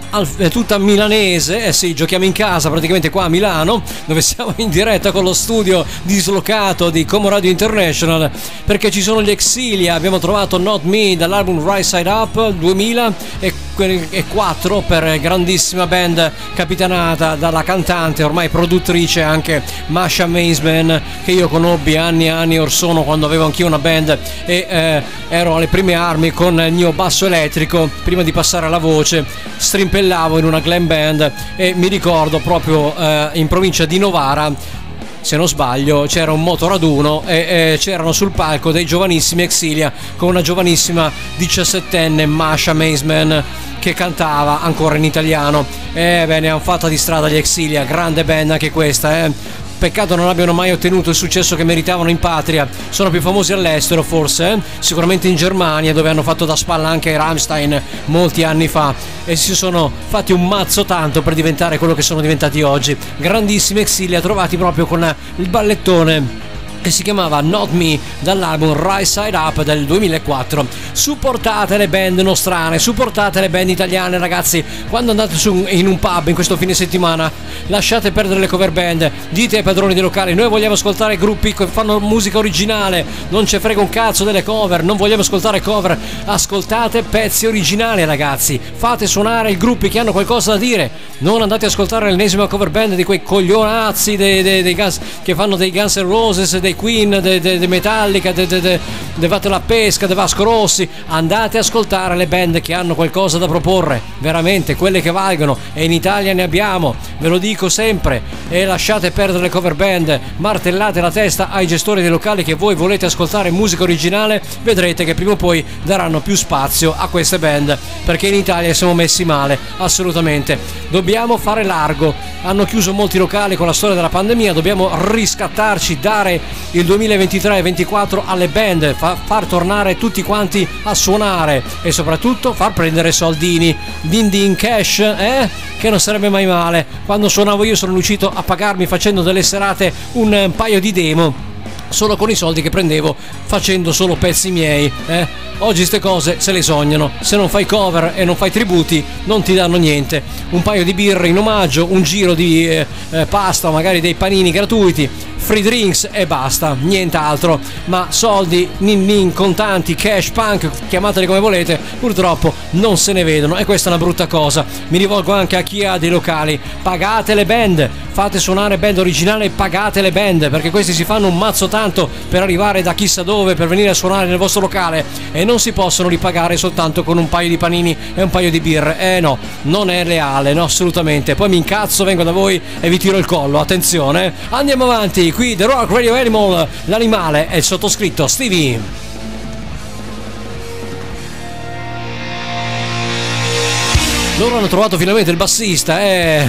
tutta milanese. Eh sì, giochiamo in casa praticamente qua a Milano, dove (laughs) siamo in diretta con lo studio dislocato di Como Radio International, perché ci sono gli Exilia. Abbiamo trovato Not Me dall'album Right Side Up 2004 per grandissima band capitanata dalla cantante, ormai produttrice anche Masha Maisman, che io conobbi anni e anni or sono quando avevo anch'io una band e eh, ero alle prime armi con il mio basso elettrico prima di passare alla voce. Strimpellavo in una glam band e mi ricordo proprio eh, in provincia di Novara se non sbaglio c'era un motoraduno e, e c'erano sul palco dei giovanissimi Exilia con una giovanissima 17enne Masha Maisman che cantava ancora in italiano. E beh ne hanno fatta di strada gli Exilia grande band anche questa eh Peccato non abbiano mai ottenuto il successo che meritavano in patria. Sono più famosi all'estero, forse? eh? Sicuramente in Germania, dove hanno fatto da spalla anche Rammstein molti anni fa. E si sono fatti un mazzo tanto per diventare quello che sono diventati oggi. Grandissimi exilia trovati proprio con il ballettone che si chiamava Not Me dall'album Right Side Up del 2004. Supportate le band nostrane, supportate le band italiane ragazzi, quando andate su in un pub in questo fine settimana, lasciate perdere le cover band, dite ai padroni dei locali, noi vogliamo ascoltare gruppi che fanno musica originale, non ci frega un cazzo delle cover, non vogliamo ascoltare cover, ascoltate pezzi originali ragazzi, fate suonare i gruppi che hanno qualcosa da dire, non andate a ascoltare l'ennesima cover band di quei coglionazzi dei, dei- dei Guns- che fanno dei Guns N' Roses, dei dei, dei- dei Metallica, dei, Vatte la Pesca, dei Vasco Rossi, andate a ascoltare le band che hanno qualcosa da proporre, veramente quelle che valgono. E in Italia ne abbiamo, ve lo dico sempre e lasciate perdere le cover band, martellate la testa ai gestori dei locali che voi volete ascoltare musica originale, vedrete che prima o poi daranno più spazio a queste band, perché in Italia siamo messi male, assolutamente. Dobbiamo fare largo, hanno chiuso molti locali con la storia della pandemia, dobbiamo riscattarci, dare il 2023 e 2024 alle band, fa- far tornare tutti quanti a suonare e soprattutto far prendere soldini, din din cash, eh? Che non sarebbe mai male. Quando suonavo io sono riuscito a pagarmi facendo delle serate un eh, paio di demo solo con i soldi che prendevo facendo solo pezzi miei. Eh? Oggi ste cose se le sognano. Se non fai cover e non fai tributi, non ti danno niente. Un paio di birre in omaggio, un giro di eh, eh, pasta, magari dei panini gratuiti, free drinks e basta, nient'altro. Ma soldi, nin nin, contanti, cash, punk, chiamateli come volete, purtroppo non se ne vedono e questa è una brutta cosa. Mi rivolgo anche a chi ha dei locali. Pagate le band, fate suonare band originale e pagate le band perché questi si fanno un mazzo tanto per arrivare da chissà dove per venire a suonare nel vostro locale e non si possono ripagare soltanto con un paio di panini e un paio di birre. Eh no, non è leale, no, assolutamente. Poi mi incazzo, vengo da voi e vi tiro il collo. Attenzione. eh. Andiamo avanti, qui The Rock Radio Animal, l'animale è il sottoscritto Stevie. Loro hanno trovato finalmente il bassista e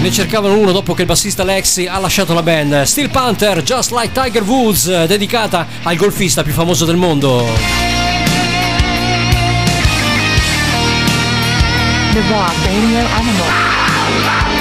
ne cercavano uno dopo che il bassista Lexi ha lasciato la band. Steel Panther, Just Like Tiger Woods, dedicata al golfista più famoso del mondo. The Rock Radio Animal.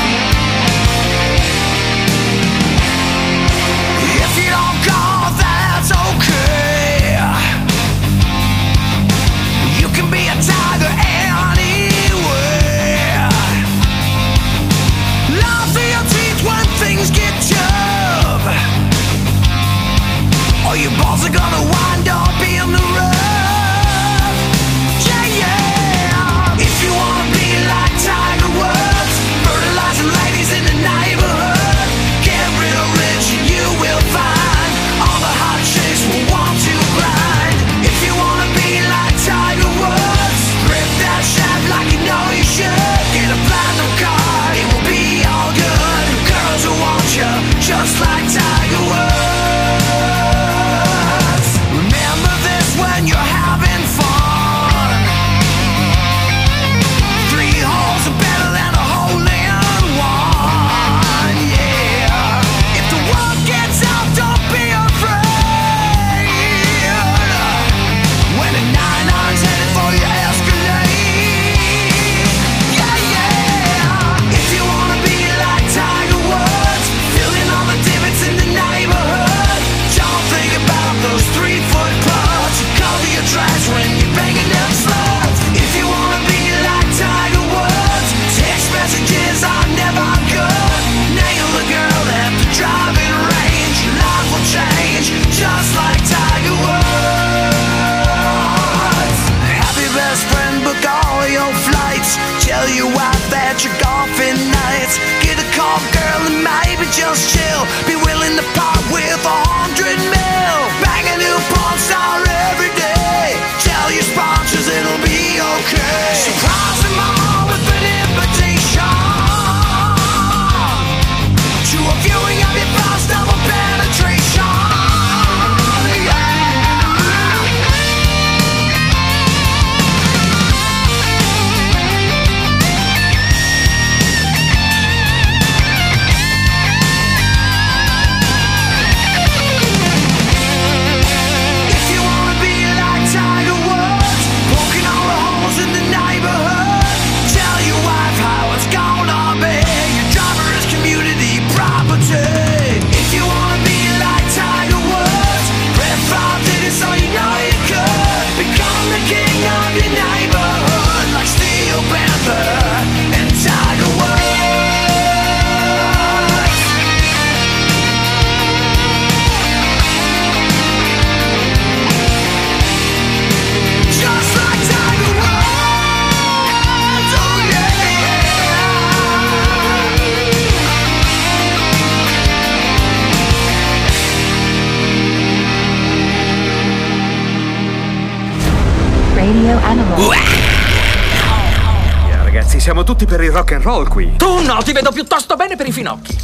Yeah, ragazzi, siamo tutti per il rock and roll qui. Tu no, ti vedo piuttosto bene per i finocchi.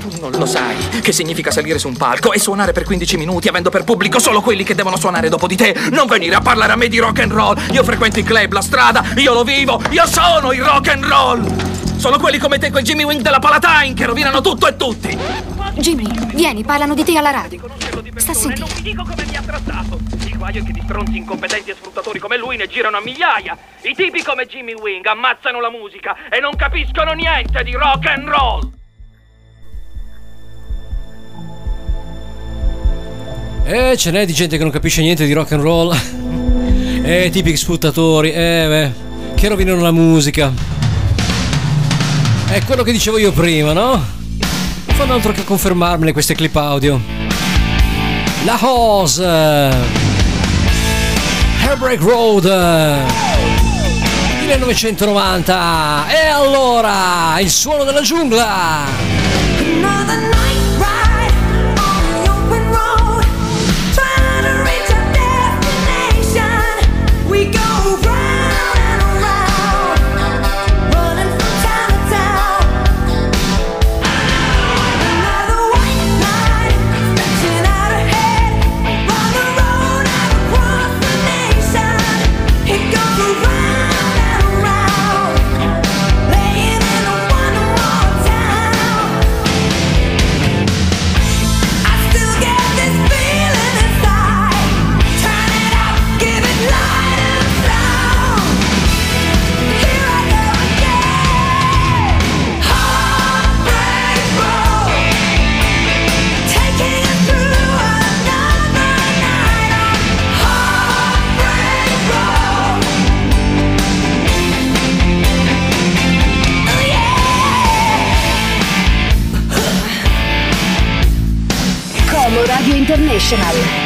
Tu non lo sai che significa salire su un palco e suonare per 15 minuti avendo per pubblico solo quelli che devono suonare dopo di te. Non venire a parlare a me di rock and roll. Io frequento i club, la strada, io lo vivo, io sono il rock and roll. Sono quelli come te, quei Jimmy Wing della Palatine che rovinano tutto e tutti. Jimmy, vieni, parlano di te alla radio. Sta a sentire. vi dico come mi ha trattato. Guaio è che di stronzi incompetenti e sfruttatori come lui ne girano a migliaia. I tipi come Jimmy Wing ammazzano la musica e non capiscono niente di rock and roll. Eh, ce n'è di gente che non capisce niente di rock and roll. (laughs) Eh, tipici sfruttatori, eh, beh, che rovinano la musica. È quello che dicevo io prima, no? Non fanno altro che confermarmele queste clip audio. La Hose. Hairbreak Road. 1990. E allora, il suono della giungla. International.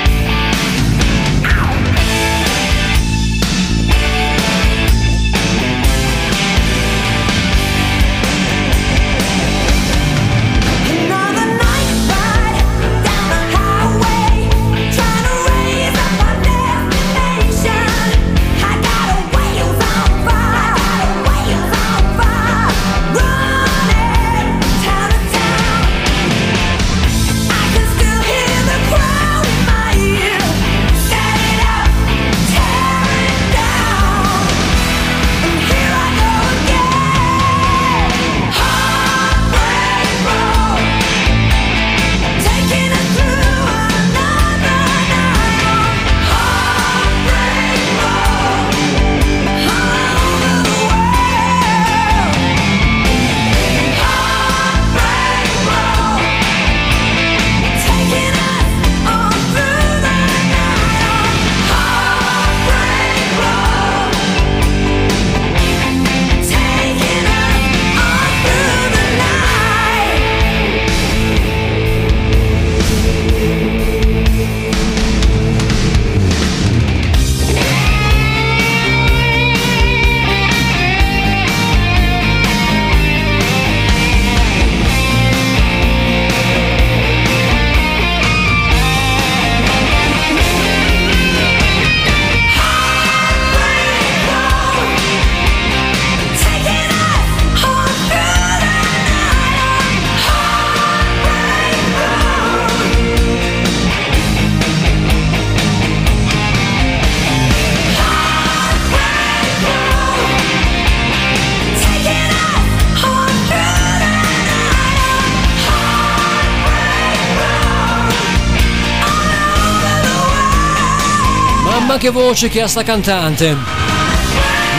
Che voce che ha sta cantante.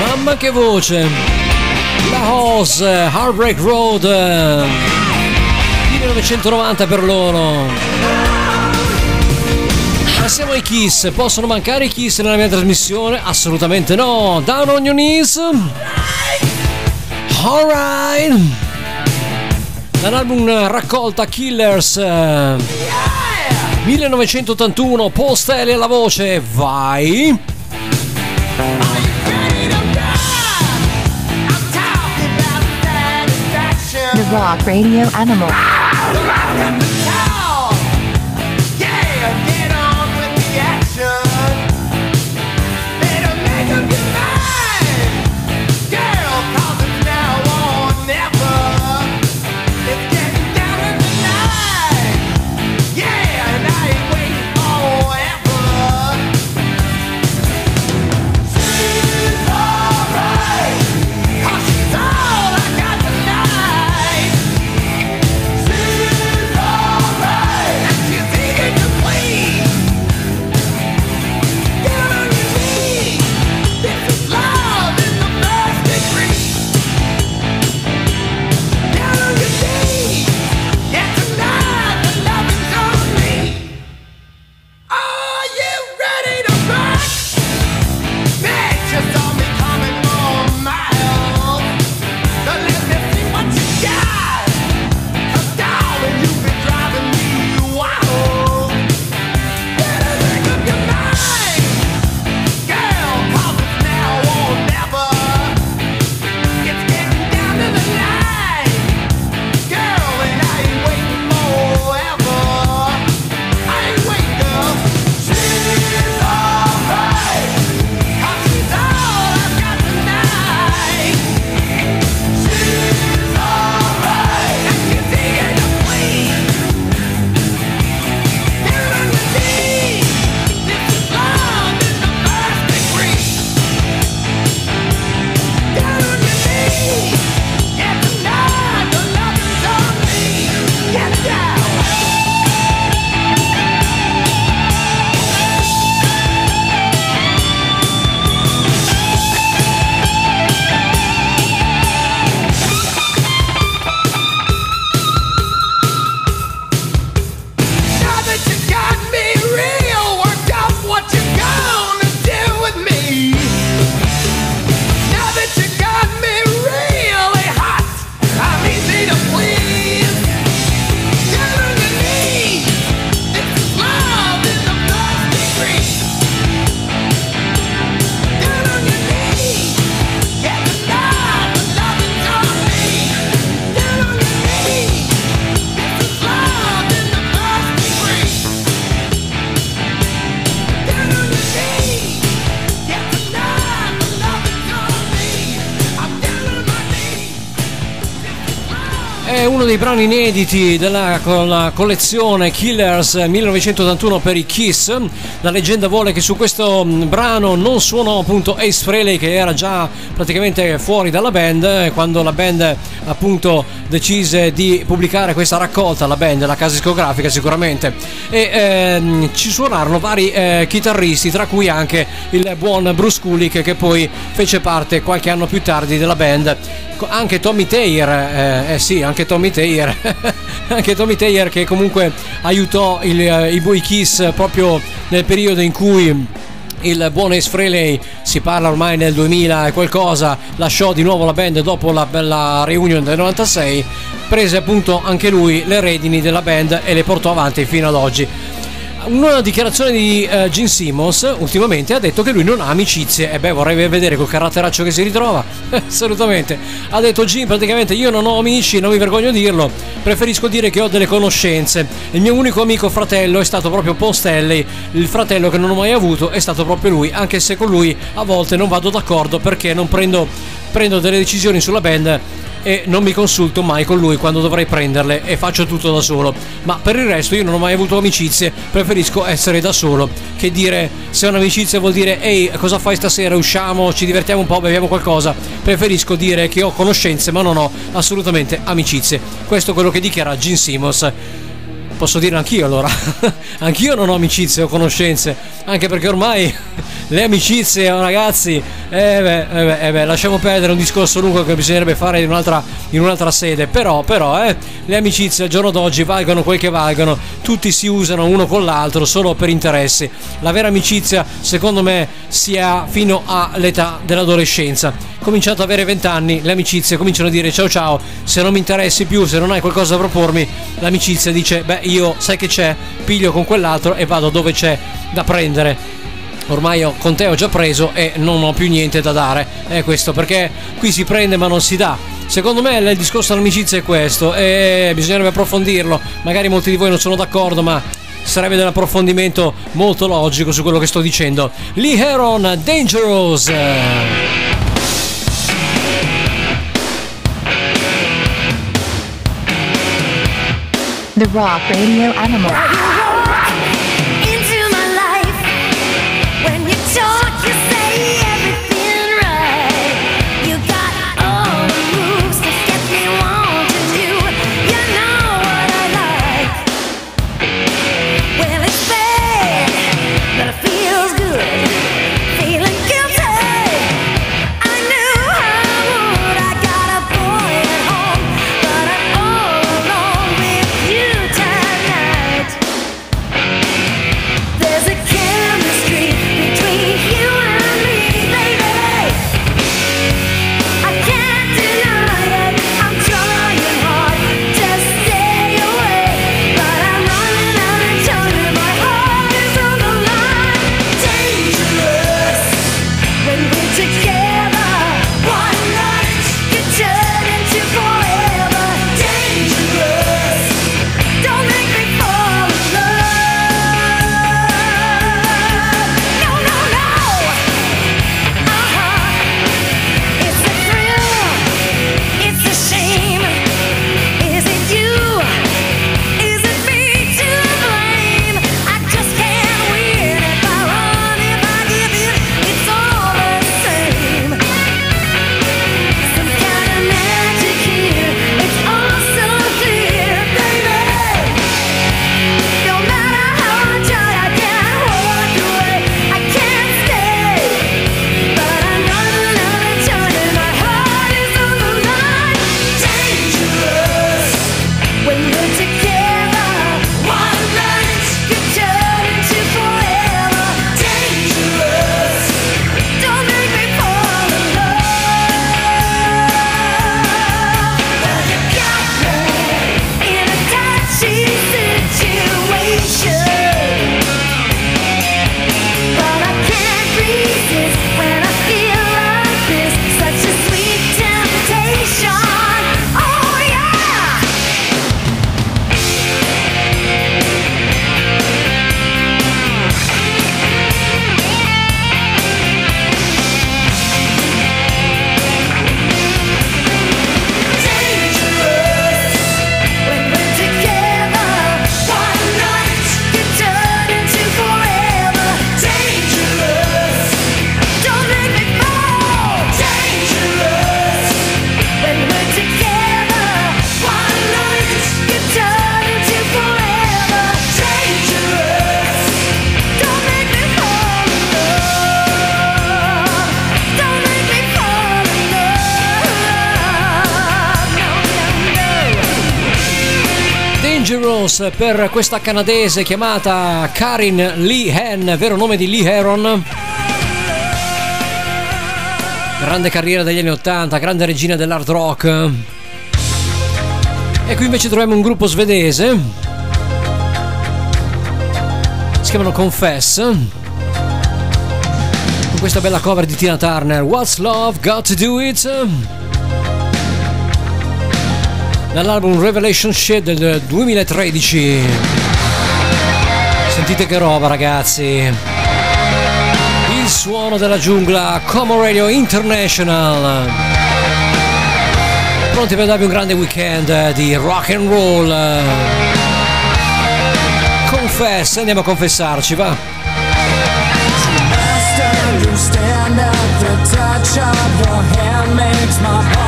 Mamma che voce. La Hose, Heartbreak Road. 1990 per loro. Passiamo ai Kiss. Possono mancare i Kiss nella mia trasmissione? Assolutamente no. Down on your knees. Alright. Dall'album raccolta Killers. Eh, 1981, Postelli alla voce, vai! The Rock Radio Animal. Uno dei brani inediti della collezione Killers 1981 per i Kiss. La leggenda vuole che su questo mh, brano non suonò appunto Ace Frehley che era già praticamente fuori dalla band eh, quando la band appunto decise di pubblicare questa raccolta, la band, la casa discografica sicuramente e ehm, ci suonarono vari eh, chitarristi tra cui anche il buon Bruce Kulick che poi fece parte qualche anno più tardi della band anche Tommy Taylor eh, eh sì anche Tommy Taylor anche Tommy Taylor (laughs) che comunque aiutò il, eh, i Boy Kiss proprio nel periodo in cui il buon Ace Frehley si parla ormai nel 2000 e qualcosa lasciò di nuovo la band dopo la bella reunion del 96 prese appunto anche lui le redini della band e le portò avanti fino ad oggi una dichiarazione di eh, Gene Simmons ultimamente ha detto che lui non ha amicizie. E beh vorrei vedere col caratteraccio che si ritrova. (laughs) Assolutamente. Ha detto Gene praticamente io non ho amici non mi vergogno a dirlo. Preferisco dire che ho delle conoscenze. Il mio unico amico fratello è stato proprio Stanley. Il fratello che non ho mai avuto è stato proprio lui anche se con lui a volte non vado d'accordo perché non prendo, prendo delle decisioni sulla band e non mi consulto mai con lui quando dovrei prenderle e faccio tutto da solo. Ma per il resto io non ho mai avuto amicizie, preferisco essere da solo che dire se un'amicizia vuol dire ehi cosa fai stasera, usciamo, ci divertiamo un po', beviamo qualcosa. Preferisco dire che ho conoscenze ma non ho assolutamente amicizie. Questo è quello che dichiara Gene Simmons. Posso dire anch'io allora, (laughs) anch'io non ho amicizie o conoscenze, anche perché ormai le amicizie, oh, ragazzi, eh beh, eh beh, eh beh, lasciamo perdere un discorso lungo che bisognerebbe fare in un'altra, in un'altra sede, però, però, eh, le amicizie al giorno d'oggi valgono quel che valgono, tutti si usano uno con l'altro solo per interessi. La vera amicizia, secondo me, si ha fino all'età dell'adolescenza. Cominciato ad avere 20 anni, le amicizie cominciano a dire ciao ciao, se non mi interessi più, se non hai qualcosa da propormi, l'amicizia dice beh io sai che c'è, piglio con quell'altro e vado dove c'è da prendere. Ormai ho- con te ho già preso e non ho più niente da dare. È questo perché qui si prende ma non si dà. Secondo me il discorso dell'amicizia è questo e bisognerebbe approfondirlo. Magari molti di voi non sono d'accordo, ma sarebbe dell'approfondimento molto logico su quello che sto dicendo. Lee Heron, Dangerous. The Rock Radio Animal. per questa canadese chiamata Karin Lee Han, vero nome di Lee Heron. Grande carriera degli anni 80, grande regina dell'hard rock. E qui invece troviamo un gruppo svedese. Si chiamano Confess. Con questa bella cover di Tina Turner. What's Love Got to Do It? dall'album Revelation Shed del 2013. Sentite che roba ragazzi! Il suono della giungla, Como Radio International. Pronti per darvi un grande weekend eh, di rock and roll. Confess, andiamo a confessarci, va. You stand at the touch of your hand makes my heart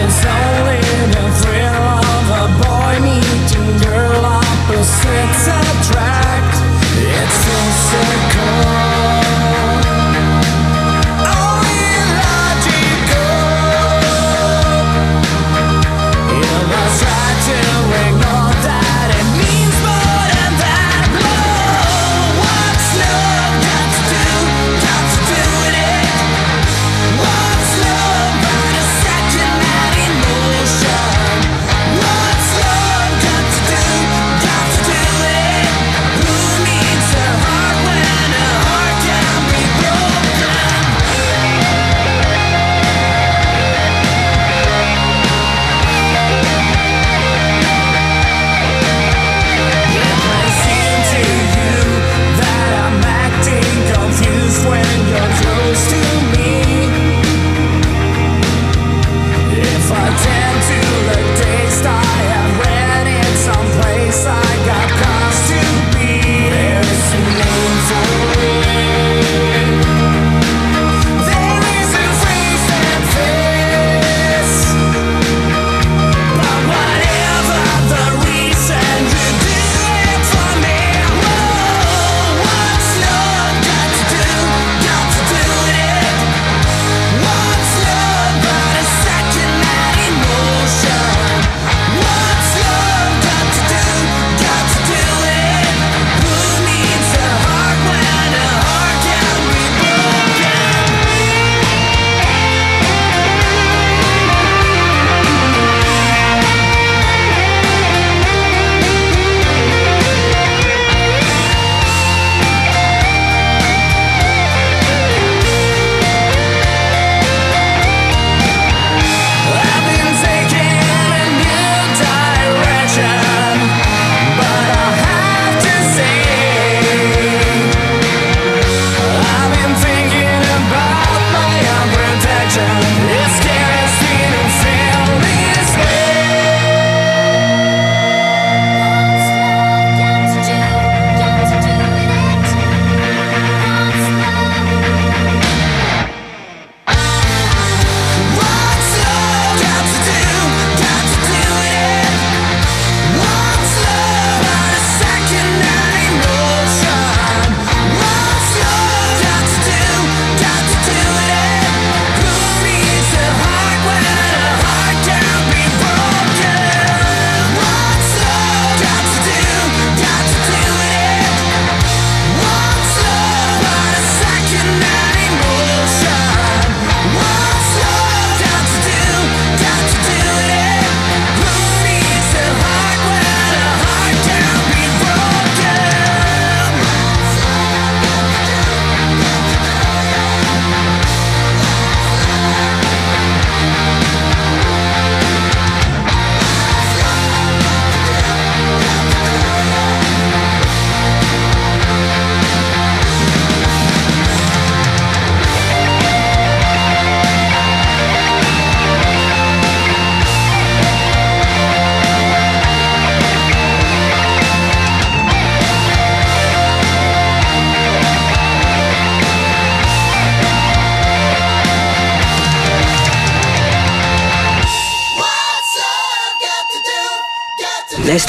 It's only the thrill of a boy meeting girl opposites attract. It's It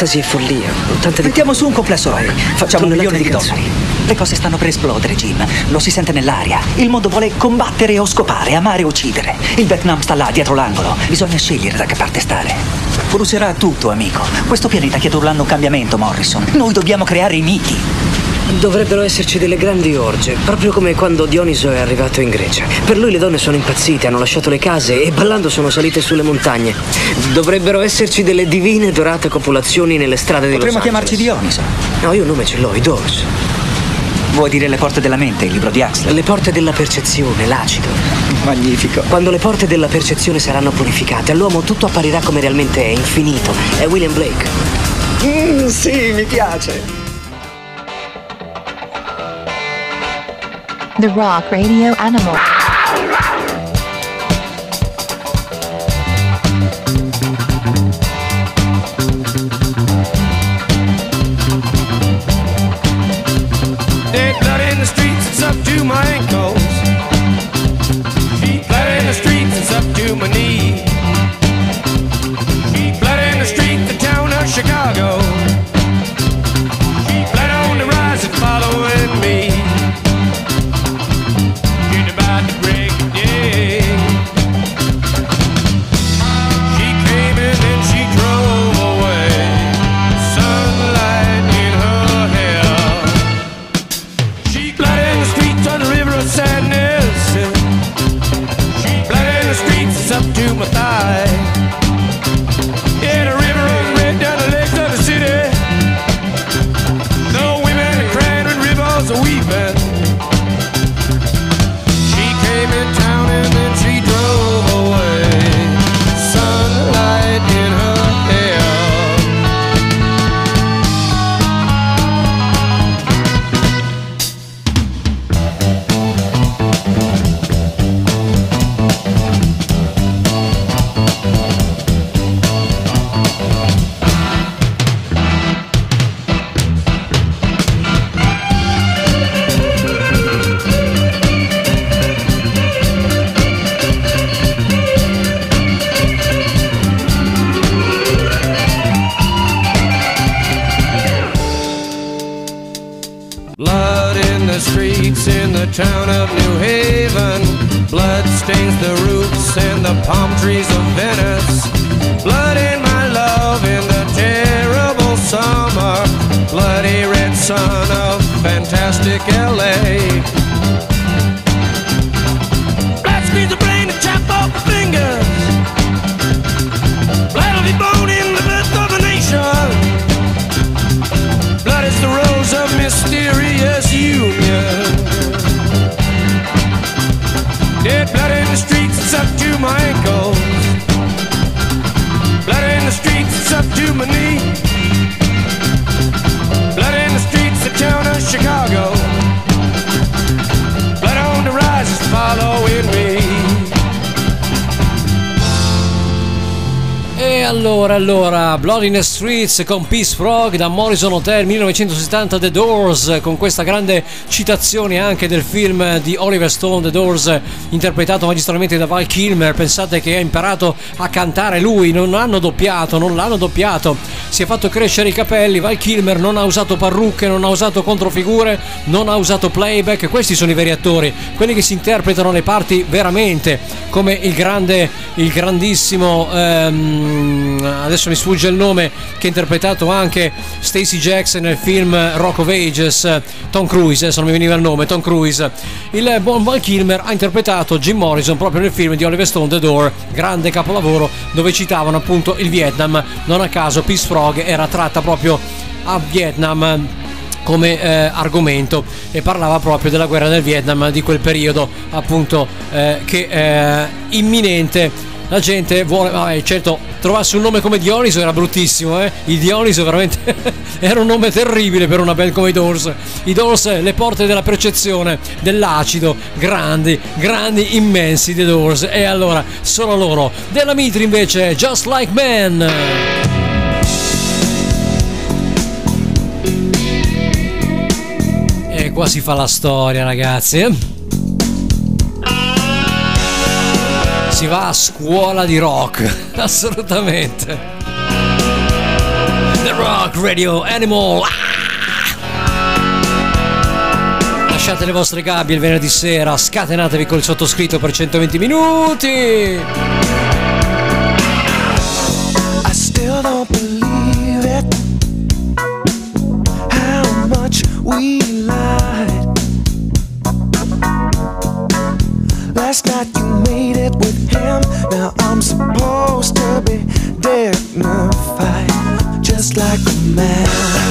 Ecstasy e follia. Tante Mettiamo su un complesso rock. Facciamo un milione di dollari. Le cose stanno per esplodere, Jim. Lo si sente nell'aria. Il mondo vuole combattere o scopare, amare o uccidere. Il Vietnam sta là, dietro l'angolo. Bisogna scegliere da che parte stare. Brucerà tutto, amico. Questo pianeta chiede urlando un cambiamento, Morrison. Noi dobbiamo creare i miti. Dovrebbero esserci delle grandi orge, proprio come quando Dioniso è arrivato in Grecia. Per lui le donne sono impazzite, hanno lasciato le case e ballando sono salite sulle montagne. Dovrebbero esserci delle divine dorate copulazioni nelle strade di Potremmo chiamarci Dioniso. No, io un nome ce l'ho, i Doors. Vuoi dire le porte della mente, il libro di Axel? Le porte della percezione, l'acido. Magnifico. Quando le porte della percezione saranno purificate, all'uomo tutto apparirà come realmente è, infinito. È William Blake. Mm, sì, mi piace. The Rock Radio Animal. Allora, Blood in the Streets con Peace Frog da Morrison Hotel 1970 The Doors, con questa grande citazione anche del film di Oliver Stone The Doors, interpretato magistralmente da Val Kilmer. Pensate che ha imparato a cantare lui, non hanno doppiato, non l'hanno doppiato. Si è fatto crescere i capelli, Val Kilmer non ha usato parrucche, non ha usato controfigure, non ha usato playback. Questi sono i veri attori, quelli che si interpretano le parti veramente, come il grande, il grandissimo. ehm, adesso mi sfugge il nome che ha interpretato anche Stacy Jackson nel film Rock of Ages Tom Cruise adesso non mi veniva il nome Tom Cruise il buon Val Kilmer ha interpretato Jim Morrison proprio nel film di Oliver Stone The Door grande capolavoro dove citavano appunto il Vietnam non a caso Peace Frog era tratta proprio a Vietnam come eh, argomento e parlava proprio della guerra del Vietnam di quel periodo appunto eh, che è imminente. La gente vuole vabbè, certo trovarsi un nome come Dioniso era bruttissimo eh? il Dioniso veramente (laughs) era un nome terribile per una band come i Doors. I Doors le porte della percezione dell'acido grandi grandi immensi The Doors. E allora sono loro. Della Mitri invece Just Like Man qua si fa la storia, ragazzi. Eh. Si va a scuola di rock, (laughs) assolutamente. The Rock Radio Animal. Ah! Lasciate le vostre gabbie il venerdì sera, scatenatevi col sottoscritto per 120 minuti. like a man.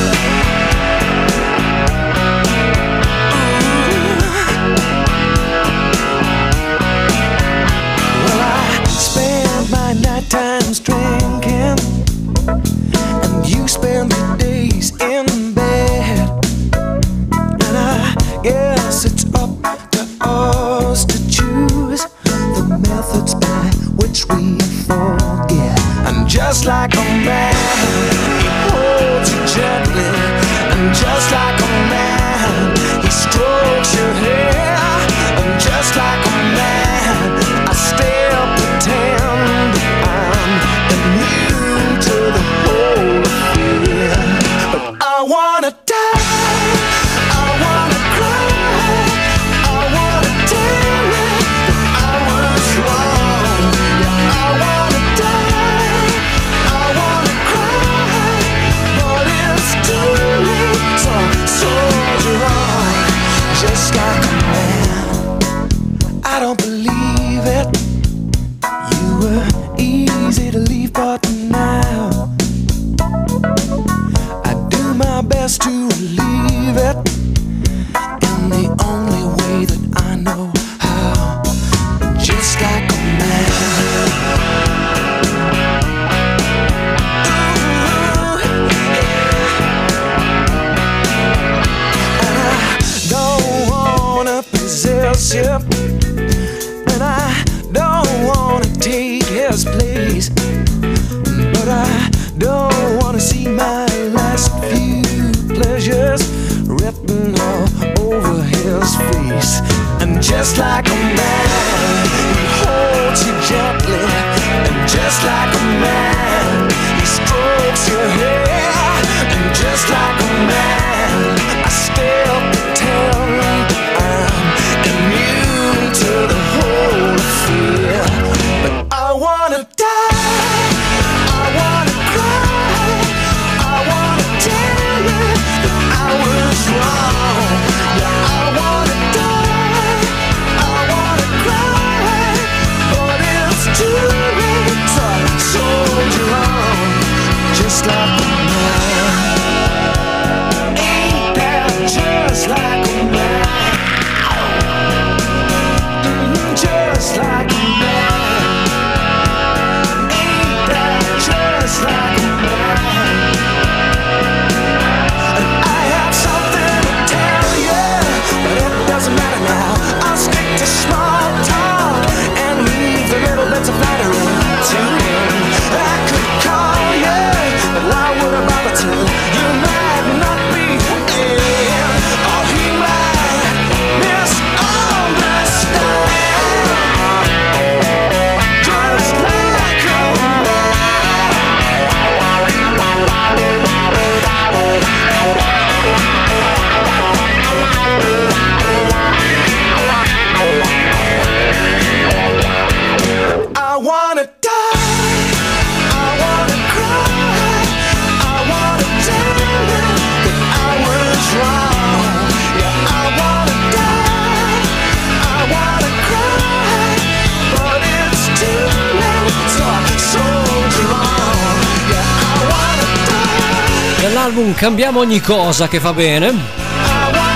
Cambiamo ogni cosa che fa bene.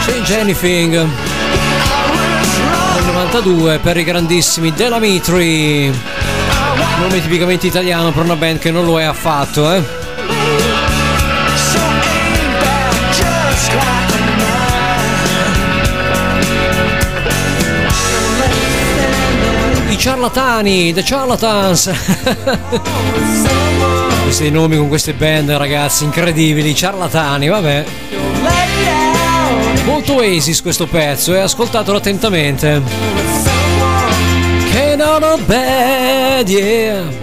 Change Anything. Nel 92 per i grandissimi Della Mitri. Nome tipicamente italiano per una band che non lo è affatto, eh. Charlatani, The Charlatans. (laughs) Questi nomi con queste band, ragazzi, incredibili, Charlatani, vabbè. Molto Oasis questo pezzo e ascoltatelo attentamente. Can on a bad, yeah.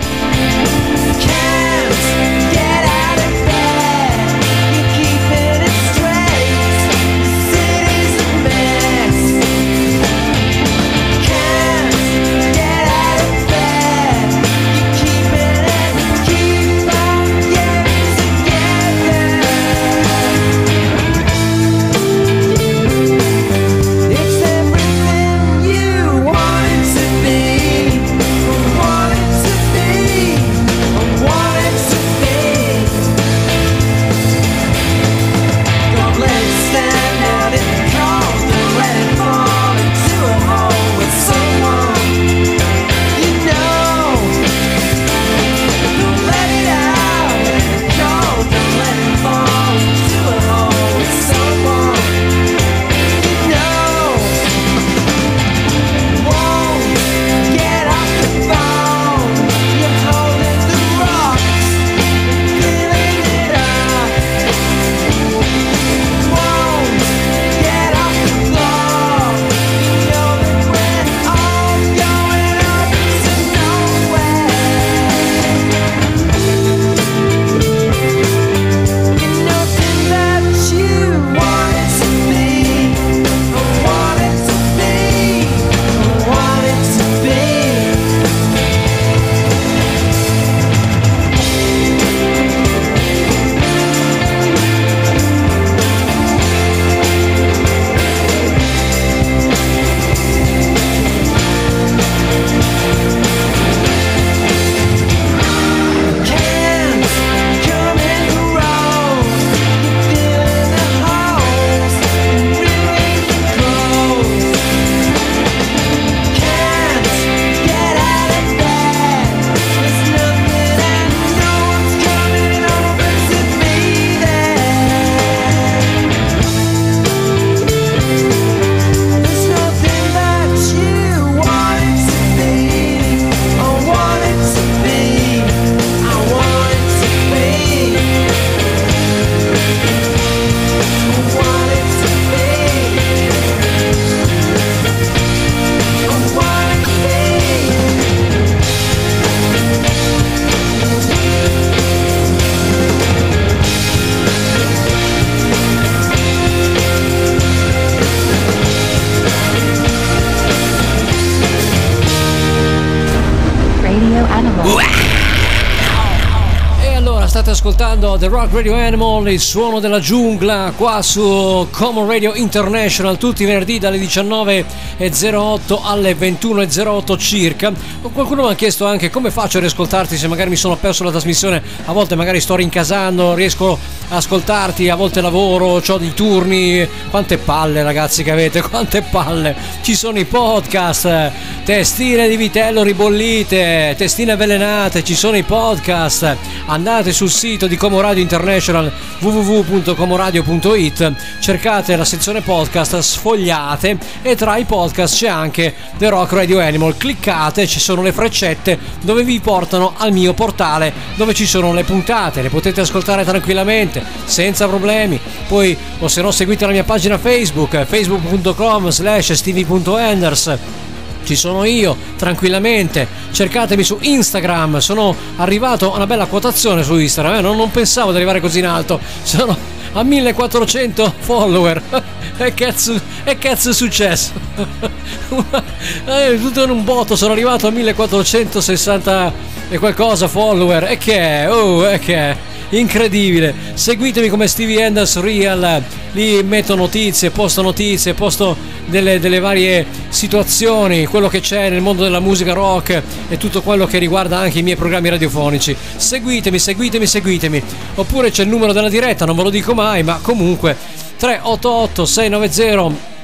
The Rock Radio Animal, il suono della giungla, qua su Common Radio International, tutti i venerdì dalle 19.08 alle 21.08 circa. Qualcuno mi ha chiesto anche come faccio a riascoltarti se magari mi sono perso la trasmissione, a volte magari sto rincasando, riesco a ascoltarti, a volte lavoro, ho dei turni. Quante palle ragazzi che avete, (laughs) quante palle! Ci sono i podcast, testine di vitello ribollite, testine avvelenate, ci sono i podcast. Andate sul sito di Como Radio International www.comoradio.it, cercate la sezione podcast, sfogliate e tra i podcast c'è anche The Rock Radio Animal. Cliccate, ci sono le freccette dove vi portano al mio portale dove ci sono le puntate, le potete ascoltare tranquillamente, senza problemi. Poi o se no seguite la mia pagina Facebook, facebook.com slash stevie.enders ci sono io tranquillamente. Cercatemi su Instagram. Sono arrivato a una bella quotazione su Instagram eh? non, non pensavo di arrivare così in alto. Sono a 1400 follower. (laughs) E cazzo, e cazzo è successo? (laughs) Eh, tutto in un botto. Sono arrivato a 1460 e qualcosa follower. E che è? Oh e che è? Incredibile. Seguitemi come Stevie Enders Real. Lì metto notizie posto notizie posto delle, delle varie situazioni quello che c'è nel mondo della musica rock e tutto quello che riguarda anche i miei programmi radiofonici. Seguitemi seguitemi seguitemi. Oppure c'è il numero della diretta non ve lo dico mai ma comunque 388 690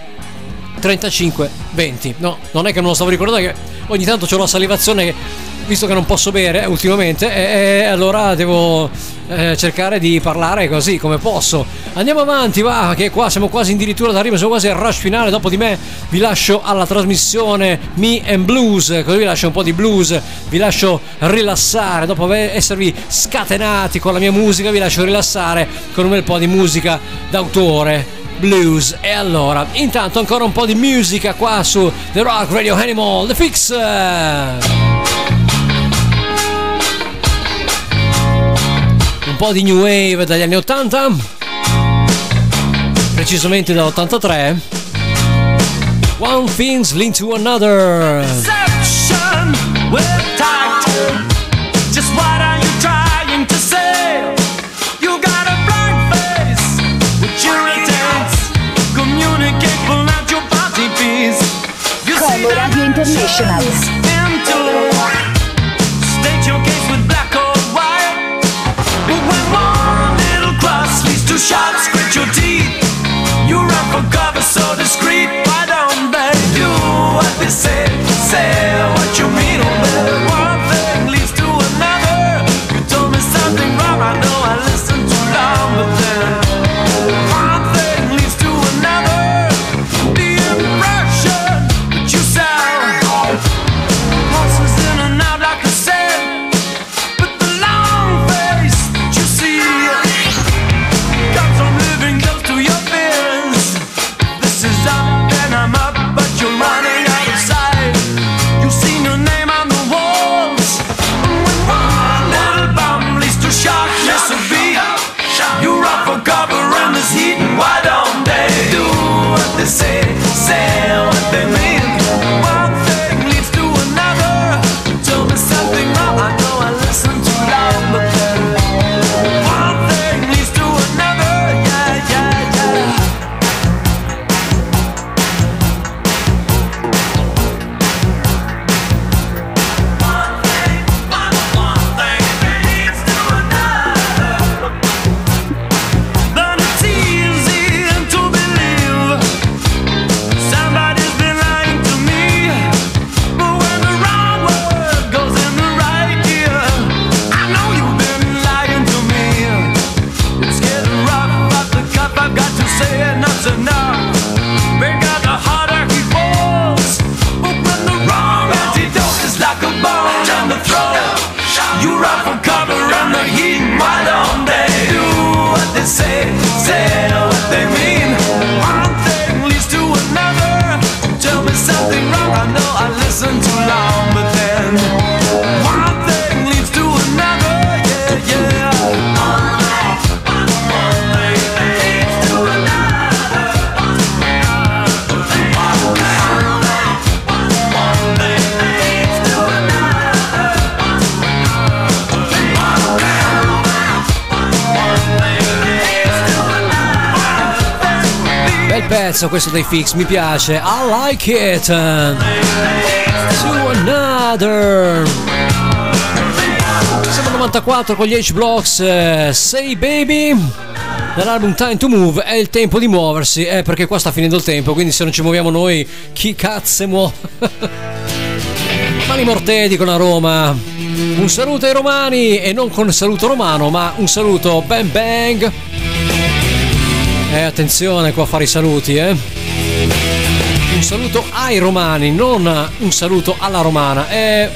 35 20 no non è che non lo stavo ricordando che ogni tanto c'ho la salivazione che visto che non posso bere eh, ultimamente e, e allora devo eh, cercare di parlare così come posso. Andiamo avanti va che qua siamo quasi addirittura d'arrivo siamo quasi al rush finale dopo di me vi lascio alla trasmissione Me and Blues così vi lascio un po' di blues vi lascio rilassare dopo esservi scatenati con la mia musica vi lascio rilassare con un bel po' di musica d'autore blues. E allora intanto ancora un po' di musica qua su The Rock Radio Animal The Fix un po' di new wave dagli anni 80 precisamente dall'83 One thing's linked to another. Deception with tact. dei Fix, mi piace. I like it. To another. Siamo 94 con gli H-Blocks. Eh, Say baby dall'album Time to Move è il tempo di muoversi, eh, perché qua sta finendo il tempo, quindi se non ci muoviamo noi, chi cazzo muove? (laughs) Mani mortedi con la Roma. Un saluto ai romani e non con saluto romano, ma un saluto bang bang. Eh, attenzione qua a fare i saluti, eh saluto ai romani, non un saluto alla romana. Eh,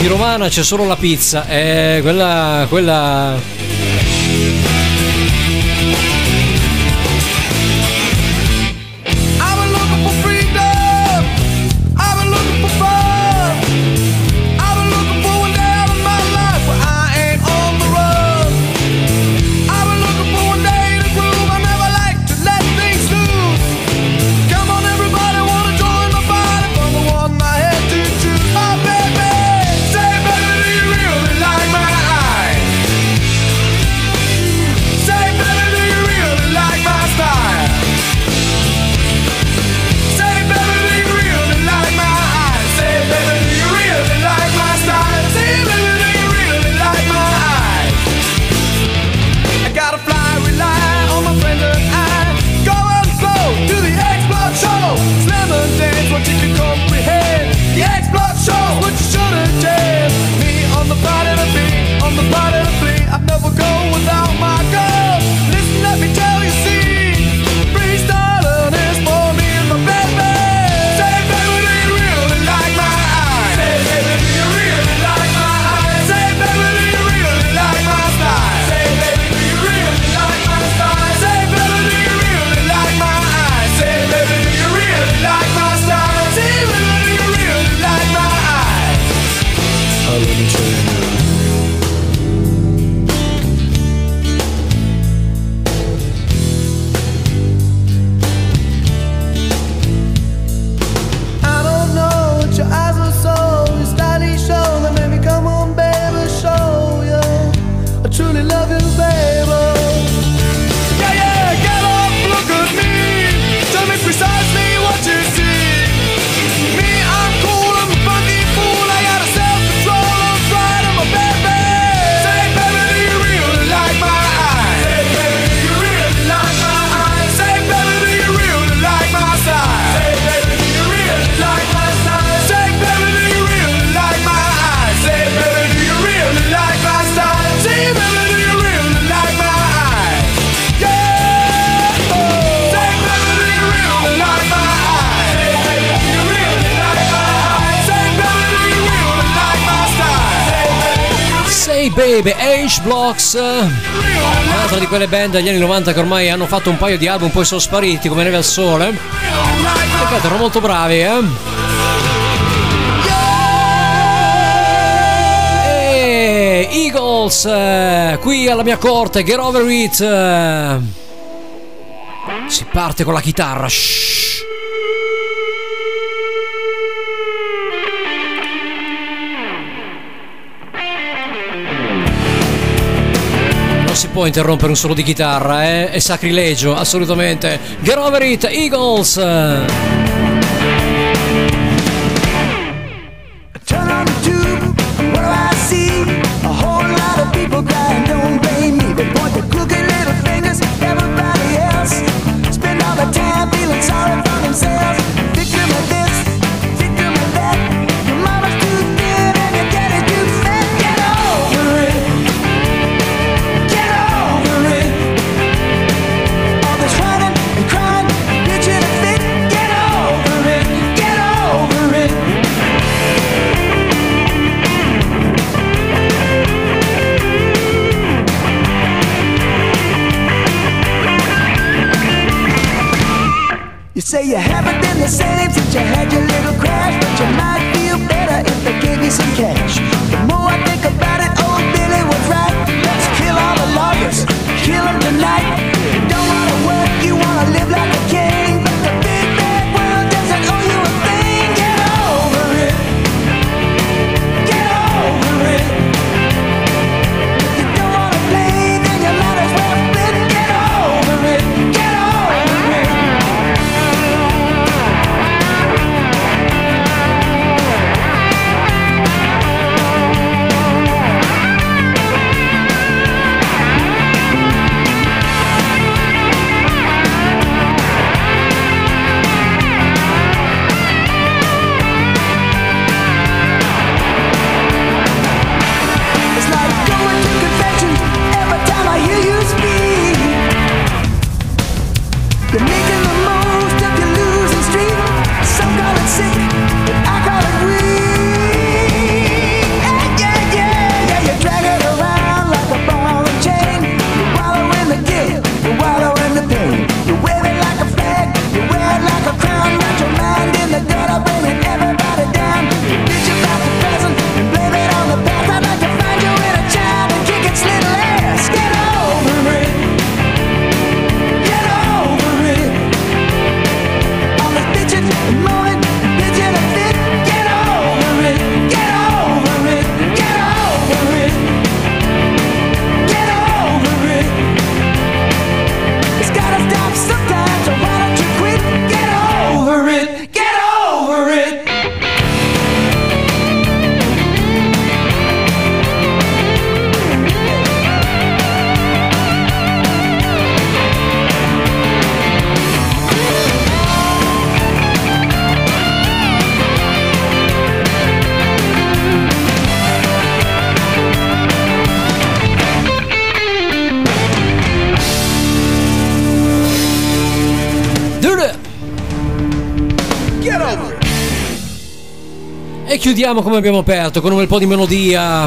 di romana c'è solo la pizza, eh, quella, quella Blocks un'altra di quelle band degli anni 90 che ormai hanno fatto un paio di album poi sono spariti come neve al sole peccato erano molto bravi eh? Eagles qui alla mia corte Get Over It si parte con la chitarra Shh. può interrompere un solo di chitarra, eh? è sacrilegio, assolutamente. Get over it, Eagles! your head Vediamo come abbiamo aperto con un bel po' di melodia.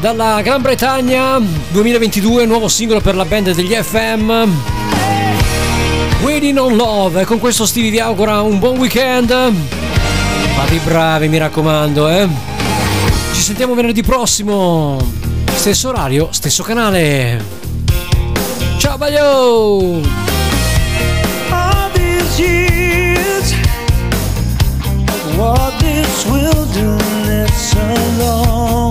Dalla Gran Bretagna 2022, nuovo singolo per la band degli FM. Waiting on Love. E con questo Stevie vi augura un buon weekend. Fate i bravi, mi raccomando, eh. Ci sentiamo venerdì prossimo. Stesso orario, stesso canale. Ciao, Baglio! what this wilderness alone.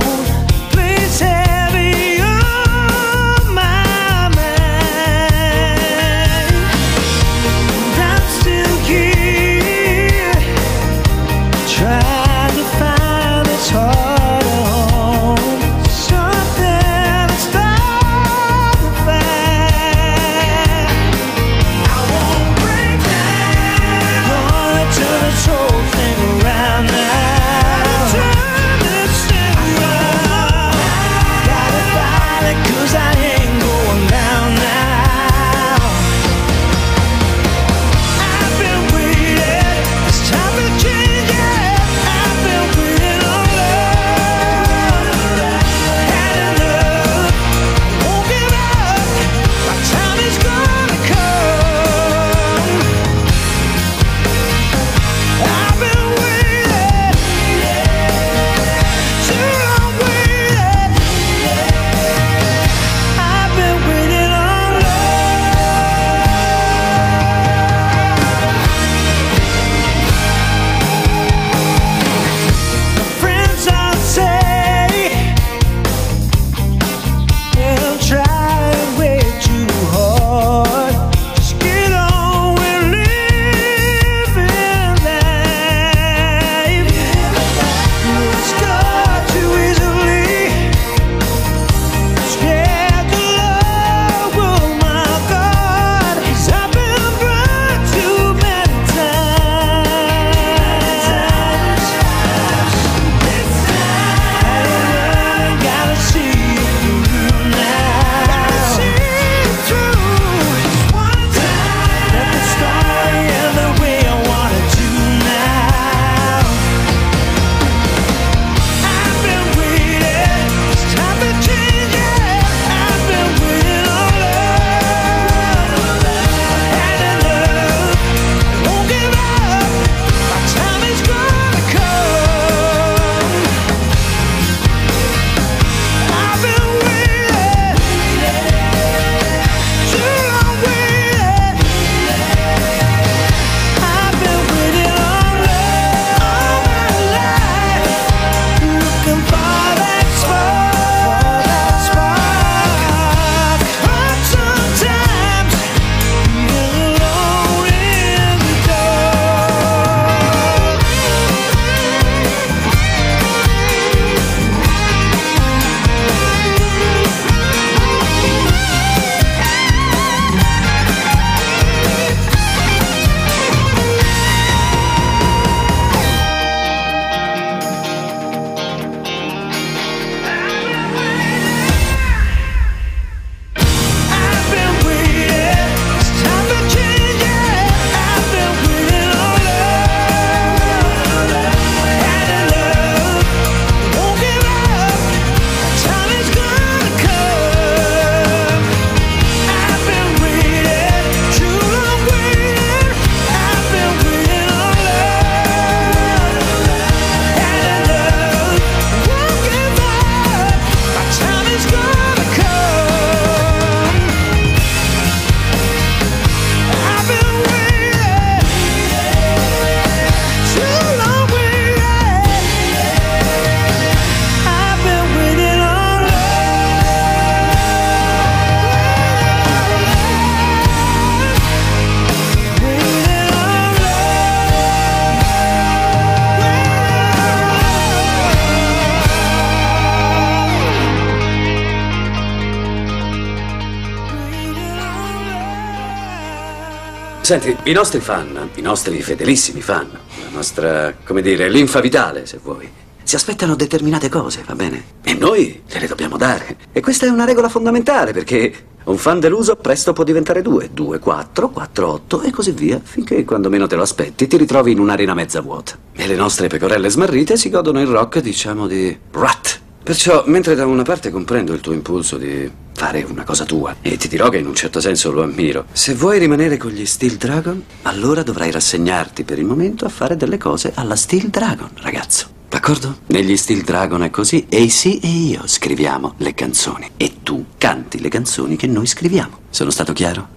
Senti, i nostri fan, i nostri fedelissimi fan, la nostra, come dire, linfa vitale, se vuoi, si aspettano determinate cose, va bene? E noi te le dobbiamo dare. E questa è una regola fondamentale, perché un fan deluso presto può diventare due, due, quattro, quattro, otto e così via, finché quando meno te lo aspetti ti ritrovi in un'arena mezza vuota. E le nostre pecorelle smarrite si godono il rock, diciamo, di rat. Perciò, mentre da una parte comprendo il tuo impulso di fare una cosa tua, e ti dirò che in un certo senso lo ammiro, se vuoi rimanere con gli Steel Dragon, allora dovrai rassegnarti per il momento a fare delle cose alla Steel Dragon, ragazzo. D'accordo? Negli Steel Dragon è così. AC e io scriviamo le canzoni. E tu canti le canzoni che noi scriviamo. Sono stato chiaro?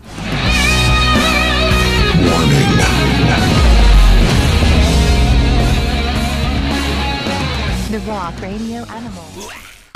The Rock Radio.